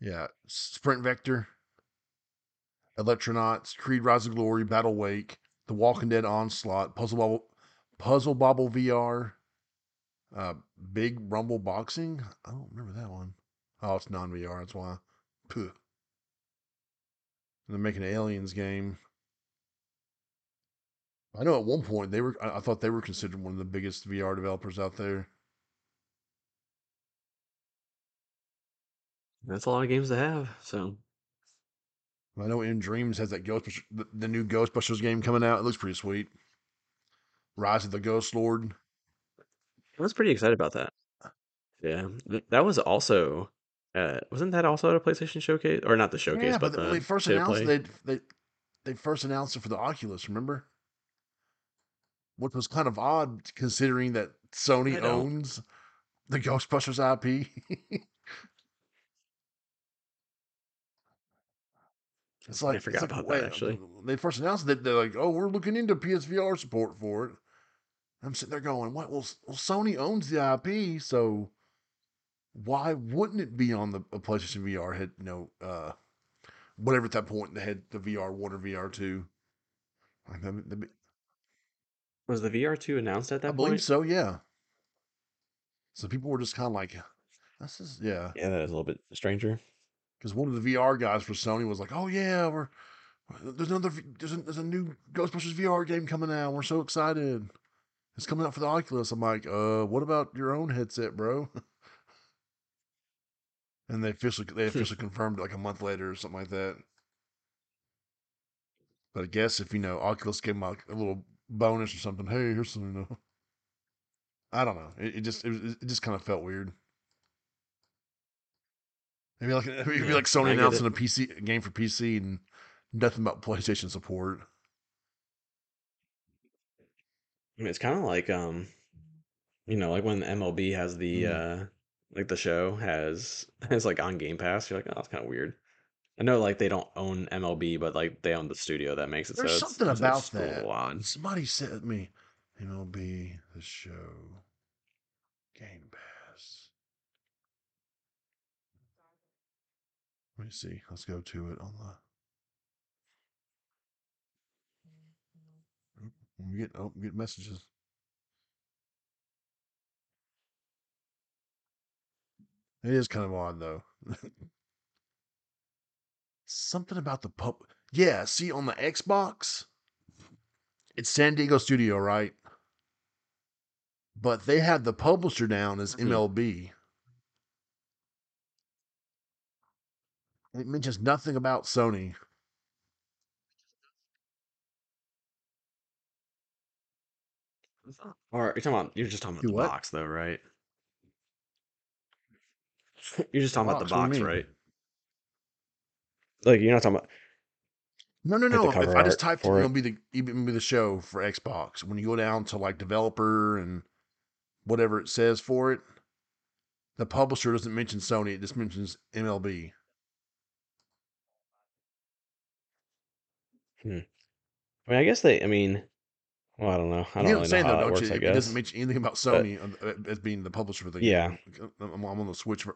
Yeah, Sprint Vector, Electronauts, Creed, Rise of Glory, Battle Wake, The Walking Dead Onslaught, Puzzle Bobble, Puzzle Bobble VR, uh, Big Rumble Boxing. I don't remember that one. Oh, it's non VR. That's why. Puh. And they're making an Aliens game. I know at one point they were. I, thought they were considered one of the biggest VR developers out there. That's a lot of games to have. So I know nDreams has that the, the new Ghostbusters game coming out. It looks pretty sweet. Rise of the Ghost Lord. I was pretty excited about that. Yeah, th- that was also. Uh, wasn't that also at a PlayStation showcase or not the showcase, Yeah, but but when they the first announced play? they they they first announced it for the Oculus. Remember, which was kind of odd considering that Sony owns the Ghostbusters IP. it's I like it's forgot like about that actually. they first announced that They're like, oh, we're looking into PSVR support for it. I'm sitting there going, what? Well, well, Sony owns the IP, so why wouldn't it be on the a PlayStation VR? Had you know, uh, whatever at that point they had the VR one or VR two. I mean, that'd Was the VR two announced at that? Point? I that believe so. Yeah. So people were just kind of like, this is yeah. Yeah, that is a little bit stranger. Because one of the VR guys for Sony was like, oh yeah, we're there's another there's a, there's a new Ghostbusters VR game coming out. We're so excited. It's coming out for the Oculus. I'm like, uh, what about your own headset, bro? and they officially they officially confirmed it like a month later or something like that. But I guess if you know Oculus gave them like a little bonus or something, hey, here's something. you know, I don't know. It, it just it, was- it just kind of felt weird. Maybe like maybe Yeah, like Sony announcing a PC a game for PC and nothing about PlayStation support. I mean, it's kind of like um, you know, like when MLB has the Mm. uh, like the show has has like on Game Pass. You're like, oh, that's kind of weird. I know like they don't own MLB, but like they own the studio that makes it, so There's it's something it's, about it's a little that. odd. Somebody to me, MLB the show Game Pass. Let me see. Let's go to it on the. We get oh, we get messages. It is kind of odd though. Something about the pub. Yeah, see on the Xbox, it's San Diego Studio, right? But they have the publisher down as. Mm-hmm. MLB. It mentions nothing about Sony. Or you're talking about you're just talking about Do the what? box though, right? You're just talking about the box. What do you box, mean? right? Like you're not talking about No, no, the no. If cover I just art typed in for it. MLB the MLB the show for Xbox, when you go down to like developer and whatever it says for it, the publisher doesn't mention Sony. It just mentions MLB. Hmm. I mean, I guess they. I mean, well, I don't know. I You don't I'm know saying how though, works. you? I It, it doesn't guess, mention anything about Sony uh, uh, as being the publisher for the yeah, game. I'm, I'm on the Switch.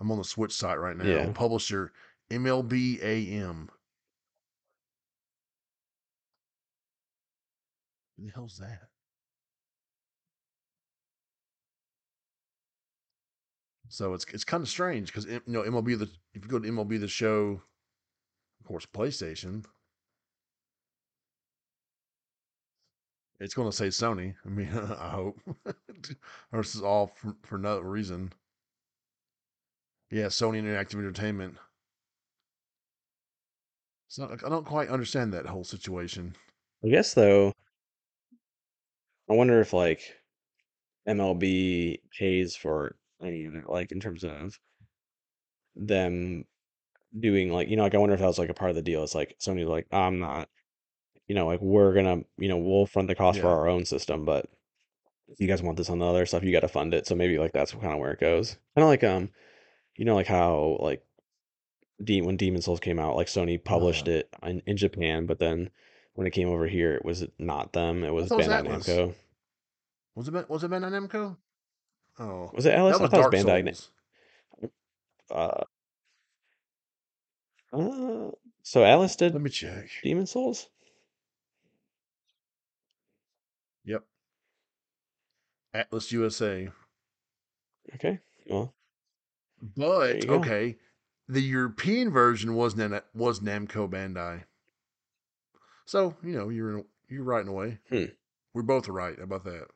I'm on the Switch site right now. yeah. Publisher MLB AM. What the hell's that? So it's it's kind of strange because you know MLB the if you go to MLB the show, of course PlayStation, It's going to say Sony. I mean, I hope. or this is all for, for no reason. Yeah, Sony Interactive Entertainment. So I don't quite understand that whole situation. I guess though, I wonder if like MLB pays for any of it, like in terms of them doing like you know like I wonder if that was like a part of the deal. It's like Sony's like I'm not, you know, like we're gonna you know we'll front the cost for Yeah. our own system, but if you guys want this on the other stuff, you got to fund it. So maybe like that's kind of where it goes. Kind of like um, you know, like how like De- when Demon Souls came out, like Sony published Uh, it in, in Japan, but then when it came over here, it was not them. It I was thought it was Bandai Atlus. Namco. Was it Ben- was it Bandai Namco? Oh, Was it Atlus? that I was thought it Dark was Bandai. Na- Souls. Uh, uh, so Atlus did Let me check. Demon Souls. Yep, Atlus USA. Okay, well, But okay, the European version was Nam- was Namco Bandai. So you know you're in, you're right in a way. Hmm. We're both right about that.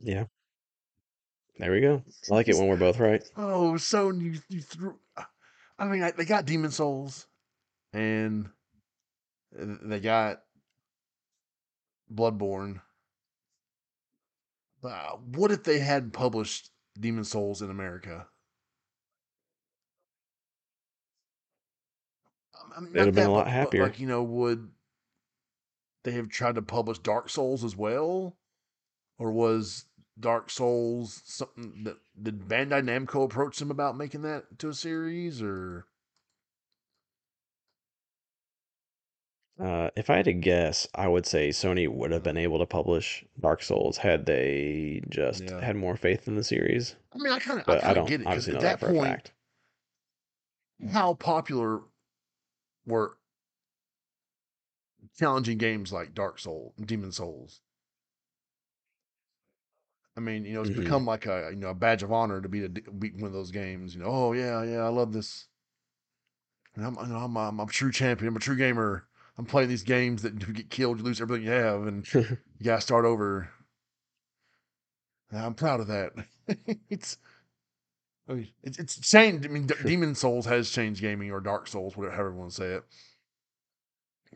Yeah, there we go. I like it when we're both right. Oh, so you you threw. I mean, I- they got Demon Souls, and they got Bloodborne. But uh, what if they hadn't published Demon Souls in America? Um, I mean, They'd have been a lot happier. like you know, would they have tried to publish Dark Souls as well, or was Dark Souls something that did Bandai Namco approach them about making that to a series, or Uh, if I had to guess, I would say Sony would have been able to publish Dark Souls had they just yeah? had more faith in the series. I mean, I kind of I But I don't get it because obviously at know that that for a point, fact. how popular were challenging games like Dark Soul, Demon Souls? I mean, you know, it's hmm become like a you know a badge of honor to beat a, beat one of those games. You know, oh yeah, yeah, I love this. And I'm, you know, I'm, I'm, I'm a true champion. I'm a true gamer. I'm playing these games that you get killed, you lose everything you have, and you gotta start over. I'm proud of that. it's, I mean, it's it's changed. I mean, D- Demon Souls has changed gaming, or Dark Souls, whatever, however you want to say it.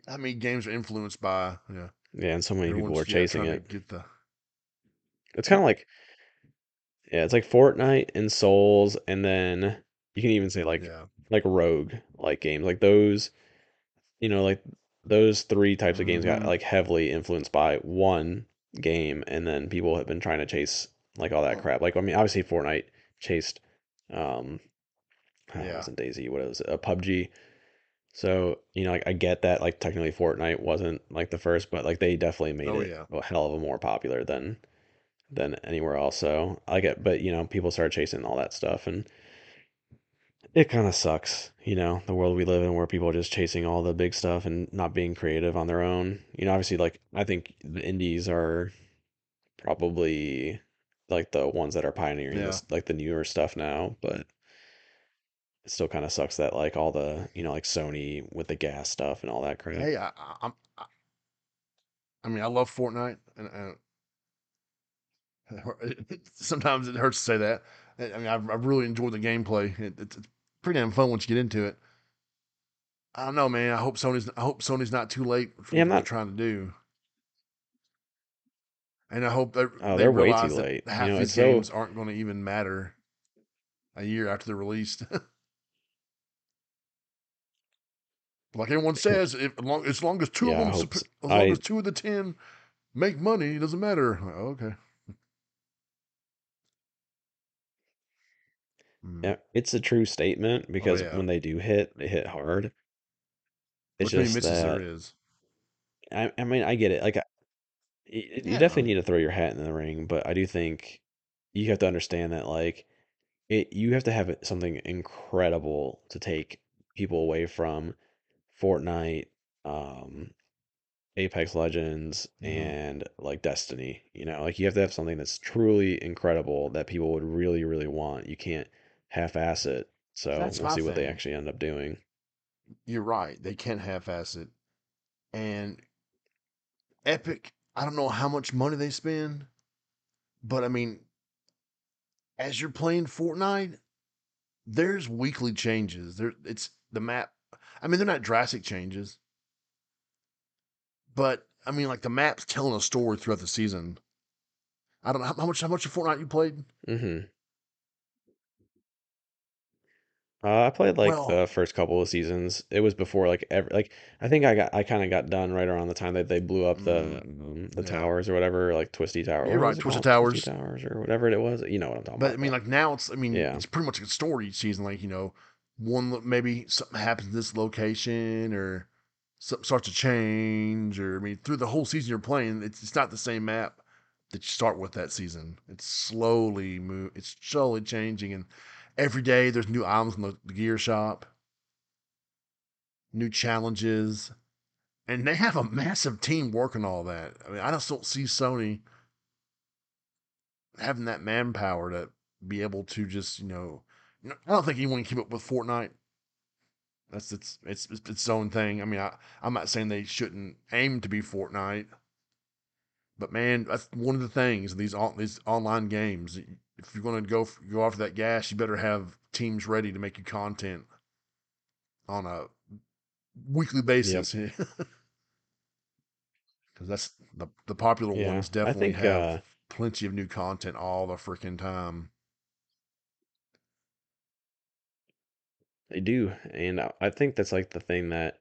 I mean, games are influenced by yeah. Yeah, and so many people are Everyone's yeah chasing it. get the It's kind of like yeah, it's like Fortnite and Souls, and then you can even say like yeah. like Rogue like games like those. You know, like those three types of games got hmm like heavily influenced by one game, and then people have been trying to chase like all that crap. Like I mean, obviously Fortnite chased um uh, it yeah. wasn't DayZ, what was it? A PUBG. So, you know, like I get that like technically Fortnite wasn't like the first, but like they definitely made Oh it yeah. a hell of a more popular than than anywhere else. So I get, but you know, people started chasing all that stuff, and it kind of sucks. You know, the world we live in where people are just chasing all the big stuff and not being creative on their own. You know, obviously, like I think the indies are probably like the ones that are pioneering Yeah. this, like the newer stuff now, but it still kind of sucks that like all the you know like Sony with the GaaS stuff and all that crap. Hey, I, I'm. I, I mean, I love Fortnite, and, and sometimes it hurts to say that. I I mean, I've, I've really enjoyed the gameplay. It, it's, it's pretty damn fun once you get into it. I don't know, man. I hope Sony's. I hope Sony's not too late for Yeah, what they're not. trying to do, and I hope they Oh, they they're way too late. You half know, these it's so games aren't going to even matter a year after they're released. like everyone says, if as long as, long as two yeah. Of them, as long as two of the ten make money, it doesn't matter. Like, okay. Yeah. It's a true statement Oh because yeah. when they do hit, they hit hard. It's Look how many just misses there that is. I, I mean, I get it. Like, I- y- y- you Yeah. definitely need to throw your hat in the ring, but I do think you have to understand that like it, you have to have something incredible to take people away from Fortnite, um, Apex Legends, hmm and like Destiny. You know, like you have to have something that's truly incredible that people would really, really want. You can't half-ass it. So That's we'll see what they actually end up doing. You're right. They can't half-ass it. And Epic, I don't know how much money they spend, but I mean, as you're playing Fortnite, there's weekly changes. There, it's the map. I mean, they're not drastic changes, but I mean, like the map's telling a story throughout the season. I don't know how, how much how much of Fortnite you played. Mm-hmm. Uh, I played like Well, the first couple of seasons. It was before like every like I think I got I kind of got done right around the time that they blew up the mm, um, the yeah, towers or whatever, like Twisty Tower. you're right. Twisted called? Twisty Towers. Towers or whatever it was. You know what I'm talking about. But I mean, like now it's I mean, Yeah. it's pretty much a story each season. Like you know, one maybe something happens in this location or something starts to change, or I mean, through the whole season you're playing, it's it's not the same map that you start with that season. It's slowly move. It's slowly changing, and every day there's new items in the, gear shop, new challenges, and they have a massive team working all that. I mean, I just don't see Sony having that manpower to be able to just you know, you know I don't think anyone can keep up with Fortnite. That's it's it's it's its own thing. I mean, I I'm not saying they shouldn't aim to be Fortnite, but man, that's one of the things these all these online games. If you're going to go go after that GaaS, you better have teams ready to make you content on a weekly basis. Because that's the the popular Yeah. ones definitely think have uh plenty of new content all the freaking time. they do, and I I think that's like the thing that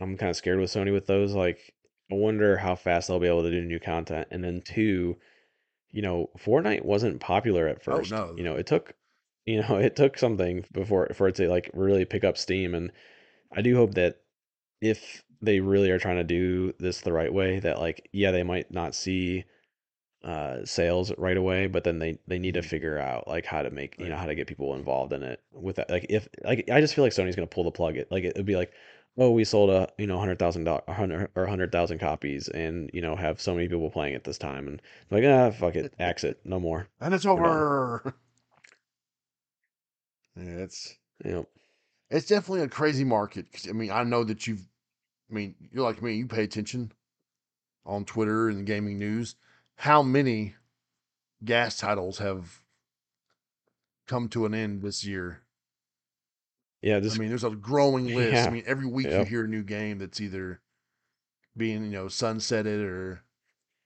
I'm kind of scared with Sony with those. Like, I wonder how fast they'll be able to do new content. And then two, you know, Fortnite wasn't popular at first. Oh first. no, You know, it took, you know, it took something before for it to like really pick up steam. And I do hope that if they really are trying to do this the right way, that like, yeah, they might not see uh sales right away, but then they they need to Mhm. figure out like how to make, you know, how to get people involved in it with that. Like if like I just feel like Sony's gonna pull the plug. It like it would be like, oh, we sold a you know hundred thousand dollars, hundred or hundred thousand copies, and you know have so many people playing it this time, and like ah fuck it, axe it, no more, and it's over. Yeah, it's Yep. it's definitely a crazy market. Cause, I mean, I know that you've. I mean, you're like me. You pay attention on Twitter and the gaming news. How many GaaS titles have come to an end this year? Yeah, I mean, there's a growing list. I mean, every week you hear a new game that's either being you know sunsetted or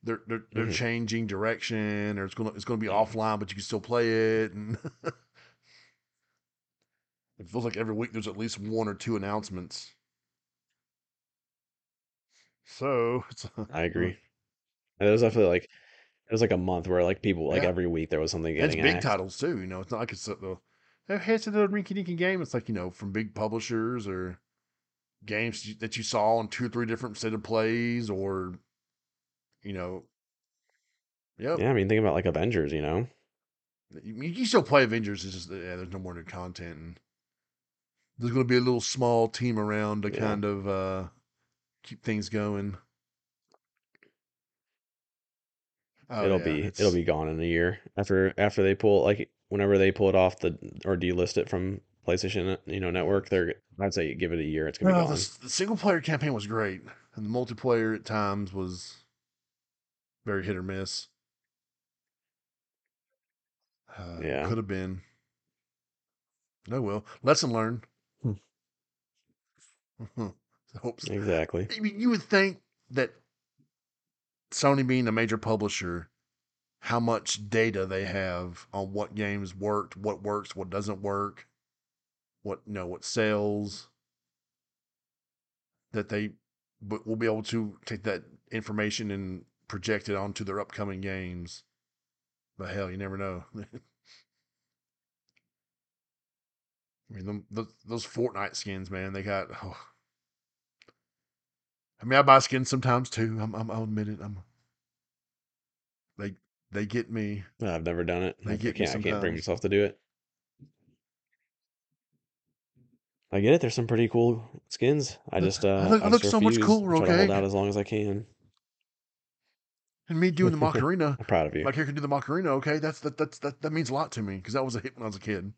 they're they're, they're hmm changing direction or it's gonna it's gonna be offline, but you can still play it. And it feels like every week there's at least one or two announcements. So it's I agree. It was definitely like it was like a month where like people like yeah, every week there was something and it's big axed. titles too. You know, it's not like it's the hey, it's another rinky dinky game. It's like you know from big publishers or games that you saw on two or three different set of plays or you know, yep. Yeah, I mean think about like Avengers, you know. You, you still play Avengers. It's just yeah, there's no more new content. And there's going to be a little small team around to Yeah. kind of uh, keep things going. Oh It'll yeah, be it'll be gone in a year after after they pull like whenever they pull it off the or delist it from PlayStation you know network. They're I'd say give it a year. It's gonna be well, the, the single player campaign was great, and the multiplayer at times was very hit or miss. Uh, Yeah, could have been. No, well, lesson learned. Hopes. exactly. I mean, you would think that Sony being a major publisher, how much data they have on what games worked, what works, what doesn't work, what you know, what sells, that they will be able to take that information and project it onto their upcoming games. But hell, you never know. I mean, them, those, those Fortnite skins, man, they got. Oh. I mean, I buy skins sometimes too. I'm, I'm, I'll admit it. I'm. They, they get me. I've never done it. They I get me can't I can't bring myself to do it. I get it. There's some pretty cool skins. I just I uh look, I I look so much cooler. I to hold Okay, out as long as I can. and me doing the I'm proud of you. my character can do the Macarena. Okay, that's that, that's that, that means a lot to me because that was a hit when I was a kid.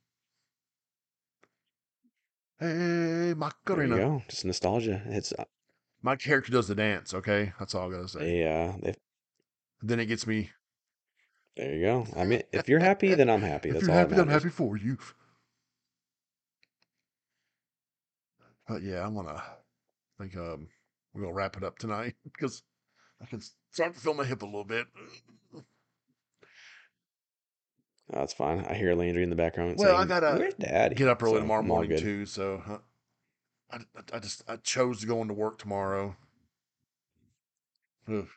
Hey, There you go. Just nostalgia. It's uh, My character does the dance. Okay, that's all I gotta say. Uh, they Then it gets me. There you go. I mean, if you're happy, then I'm happy. If That's you're all happy, I'm happy for you. But yeah, I'm gonna I think um we're gonna wrap it up tonight because I can start to feel my hip a little bit. That's fine. I hear Landry in the background. Well, I gotta "Where's Daddy?" Get up early So, tomorrow morning too, so uh, I, I, I just I chose to go into work tomorrow. Ugh.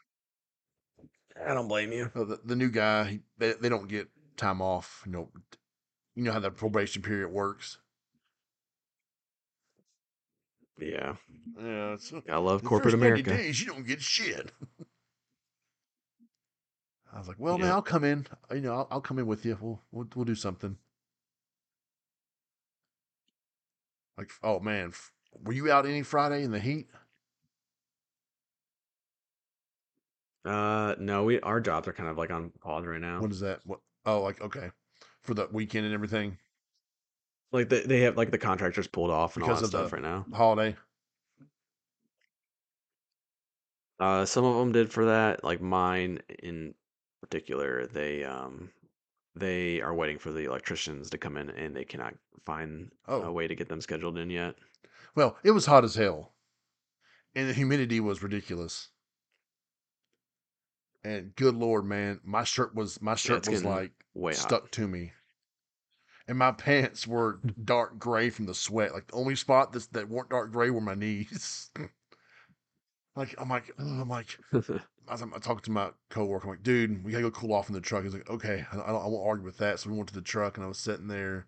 I don't blame you. Uh, The, the new guy, they they don't get time off. You know, you know how the probation period works. Yeah, Yeah, it's I love the corporate first 90 America. days you don't get shit. I was like, well, man, I'll come in. You know, I'll, I'll come in with you. We'll we'll, we'll do something. Like, oh man, were you out any Friday in the heat? Uh, no, we our jobs are kind of like on pause right now. What is that? What? Oh, like okay, for the weekend and everything, Like they they have like the contractors pulled off and all Because that of the- stuff right now. holiday. Uh, some of them did for that. Like mine in particular, they um they are waiting for the electricians to come in and they cannot find Oh. a way to get them scheduled in yet. Well, it was hot as hell, and the humidity was ridiculous. And good lord, man, my shirt was my shirt it's was like hot. stuck to me, and my pants were dark gray from the sweat. Like the only spot that's, that weren't dark gray were my knees. like I'm like I'm like as I'm talking to my coworker, I'm like, dude, we gotta go cool off in the truck. He's like, okay, I, don't, I won't argue with that. So we went to the truck, and I was sitting there,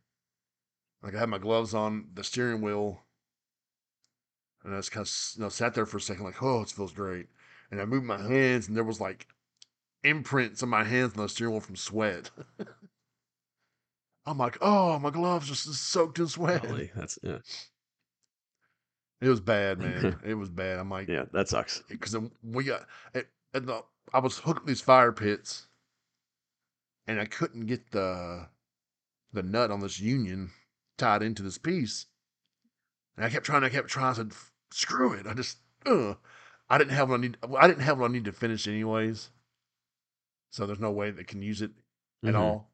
like I had my gloves on the steering wheel, and I just kind of you know sat there for a second, like, oh, it feels great. And I moved my hands, and there was like imprints on my hands on the steering wheel from sweat. I'm like, oh, my gloves just soaked in sweat. Golly, that's yeah. It was bad, man. it was bad. I'm like, Yeah, that sucks. because we got it, and the, I was hooked these fire pits, and I couldn't get the the nut on this union tied into this piece, and I kept trying. I kept trying. I said, "Screw it!" I just, uh, I didn't have what I need. I didn't have what I need to finish anyways, so there's no way they can use it at Mhm. all.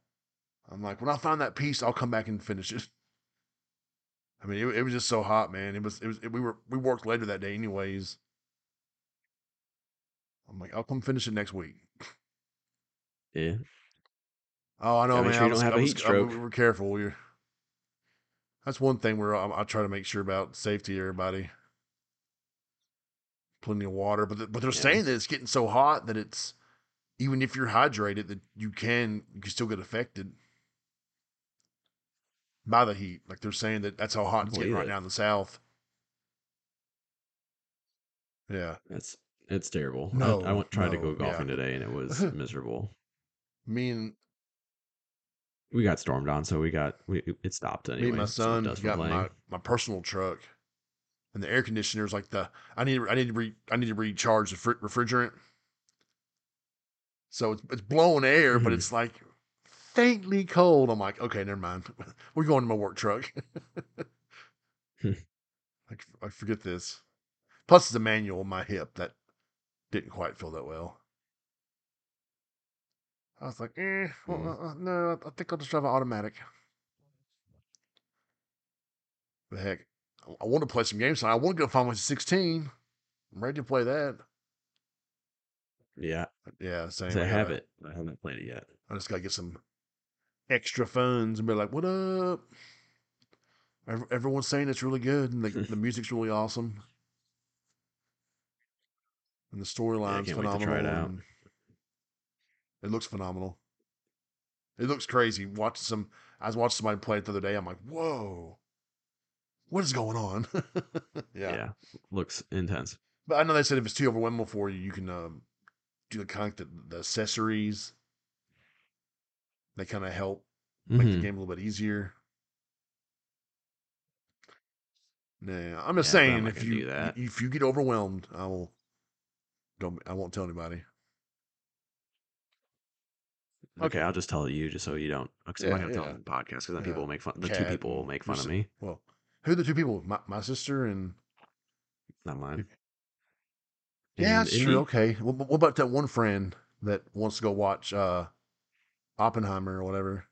I'm like, when I find that piece, I'll come back and finish it. I mean, it, it was just so hot, man. It was, it was. we were we worked later that day, anyways. I'm like, I'll come finish it next week. Yeah. Oh, I know, Gotta man. sure I was, don't have I a was- heat I- stroke. we were careful. We were, that's one thing where I, I try to make sure about safety. Everybody, plenty of water, but the, but they're Yeah. saying that it's getting so hot that it's even if you're hydrated, that you can you can still get affected by the heat. Like they're saying that that's how hot it's getting right it. now in the south. Yeah, That's it's terrible. I- No, I, went tried to no, go yeah. golfing today and it was miserable. me and We got stormed on, so we got we it stopped anyway. me and my son from got my, my personal truck, and the air conditioner conditioner's like the I need I need to re I need to recharge the fr- refrigerant. So it's it's blowing air, but Mhm. it's like faintly cold. I'm like, okay, never mind. We're going to my work truck. Hmm. like I forget this. Plus, it's a manual on my hip that didn't quite feel that well. I was like, eh, well, Mm. uh, no, I think I'll just drive an automatic. But heck, I- I want to play some games. So I want to go Final Fantasy 16. I'm ready to play that. Yeah, yeah, same. so I have gotta- it. I haven't played it yet. I just gotta get some extra funds and be like, "What up?" Ev- Everyone's saying it's really good and the, the music's really awesome, and the storyline's can't wait to phenomenal. try it out. and It looks phenomenal. It looks crazy. Watching some, I was watching somebody play it the other day. I'm like, "Whoa, what is going on?" Yeah. yeah. looks intense. but I know they said if it's too overwhelming for you, you can um, do the kind of the, the accessories. They kind of help make the Mhm. game a little bit easier. Nah, I'm just Yeah, saying if you that. if you get overwhelmed, I will don't I won't tell anybody. Okay, I'll just tell you just so you don't. Because I'm not gonna tell yeah. in the podcast because then Yeah. people will make fun. The two people will make fun of me. Well, who are the two people? My, my sister and Not mine. Yeah, that's true. Okay. What, what about that one friend that wants to go watch uh, Oppenheimer or whatever?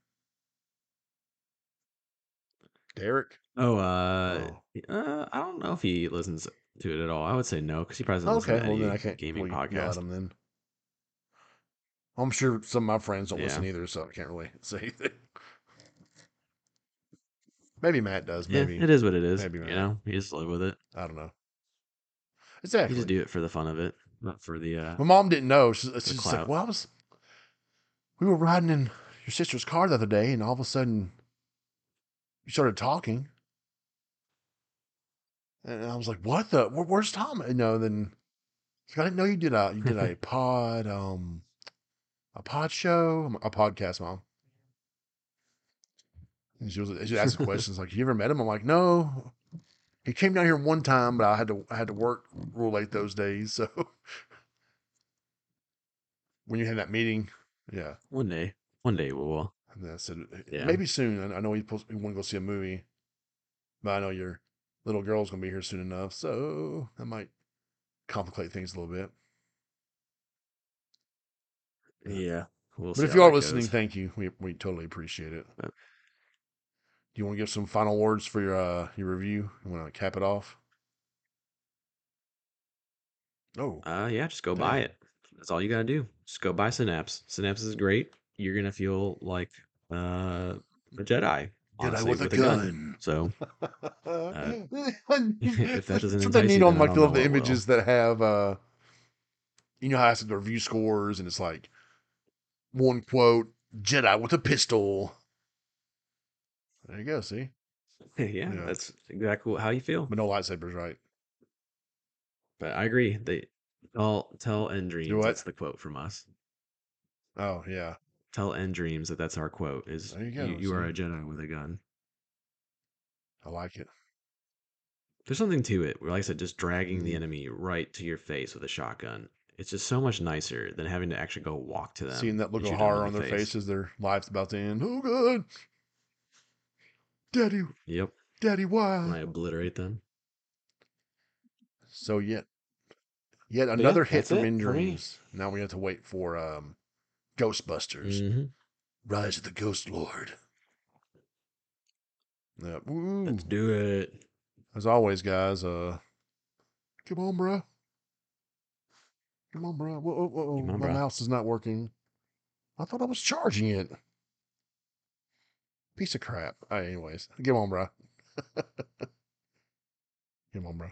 Derek? oh, uh, Oh. uh, I don't know if he listens to it at all. I would say no, because he probably doesn't listen to Well, then any I can't gaming really podcast. him then. I'm sure some of my friends don't listen either, so I can't really say anything. Maybe Matt does. Yeah, Maybe. it is what it is. maybe You not. know, you just live with it. I don't know. You Exactly. just do it for the fun of it, not for the uh My mom didn't know. She's, she's just like, well, I was, we were riding in your sister's car the other day, and all of a sudden, you started talking. And I was like, what the? Where, where's Tom? You know, then I didn't know you did a you did a pod um a pod show a podcast, mom. And she was she asking questions like, you ever met him? I'm like, no. He came down here one time, but I had to I had to work real late those days. So when you had that meeting, yeah. one day. One day we will. And I said, Yeah. maybe soon. I- know he supposed want to go see a movie, but I know your little girl's gonna be here soon enough, so that might complicate things a little bit. Yeah. We'll But if you are listening, goes. thank you. We we totally appreciate it. Do you want to give some final words for your uh your review? You want to cap it off? Oh, Uh yeah, just go Damn. buy it. That's all you gotta do. Just go buy Synapse. Synapse is great. You're gonna feel like uh a Jedi. Jedi honestly, with a gun. So if that doesn't what they need on like don't the, know the what will. images that have uh you know how I said the review scores and it's like one quote Jedi with a pistol. There you go, see? yeah, Yeah. that's exactly how you feel. But no lightsabers, right? But I agree. They all tell nDreams. That's the quote from us. Oh yeah. Tell nDreams that that's our quote. Is There you go, you, you are a Jedi with a gun. I like it. There's something to it. Like I said, just dragging the Mhm. enemy right to your face with a shotgun. It's just so much nicer than having to actually go walk to them. Seeing that look of shoot them in horror on their face. faces, their life's about to end. Oh god. Daddy, Yep. daddy, why? And I obliterate them. So yet, yet yeah, another hit that's from it In for me. Dreams. Now we have to wait for um, Ghostbusters, hmm Rise of the Ghost Lord. Yeah, woo. Let's do it. As always, guys. Uh, come on, bro. Come on, bro. Whoa, whoa, whoa, Come on, My bruh. mouse is not working. I thought I was charging it. Piece of crap. Anyways, come on, bro. come on, bro.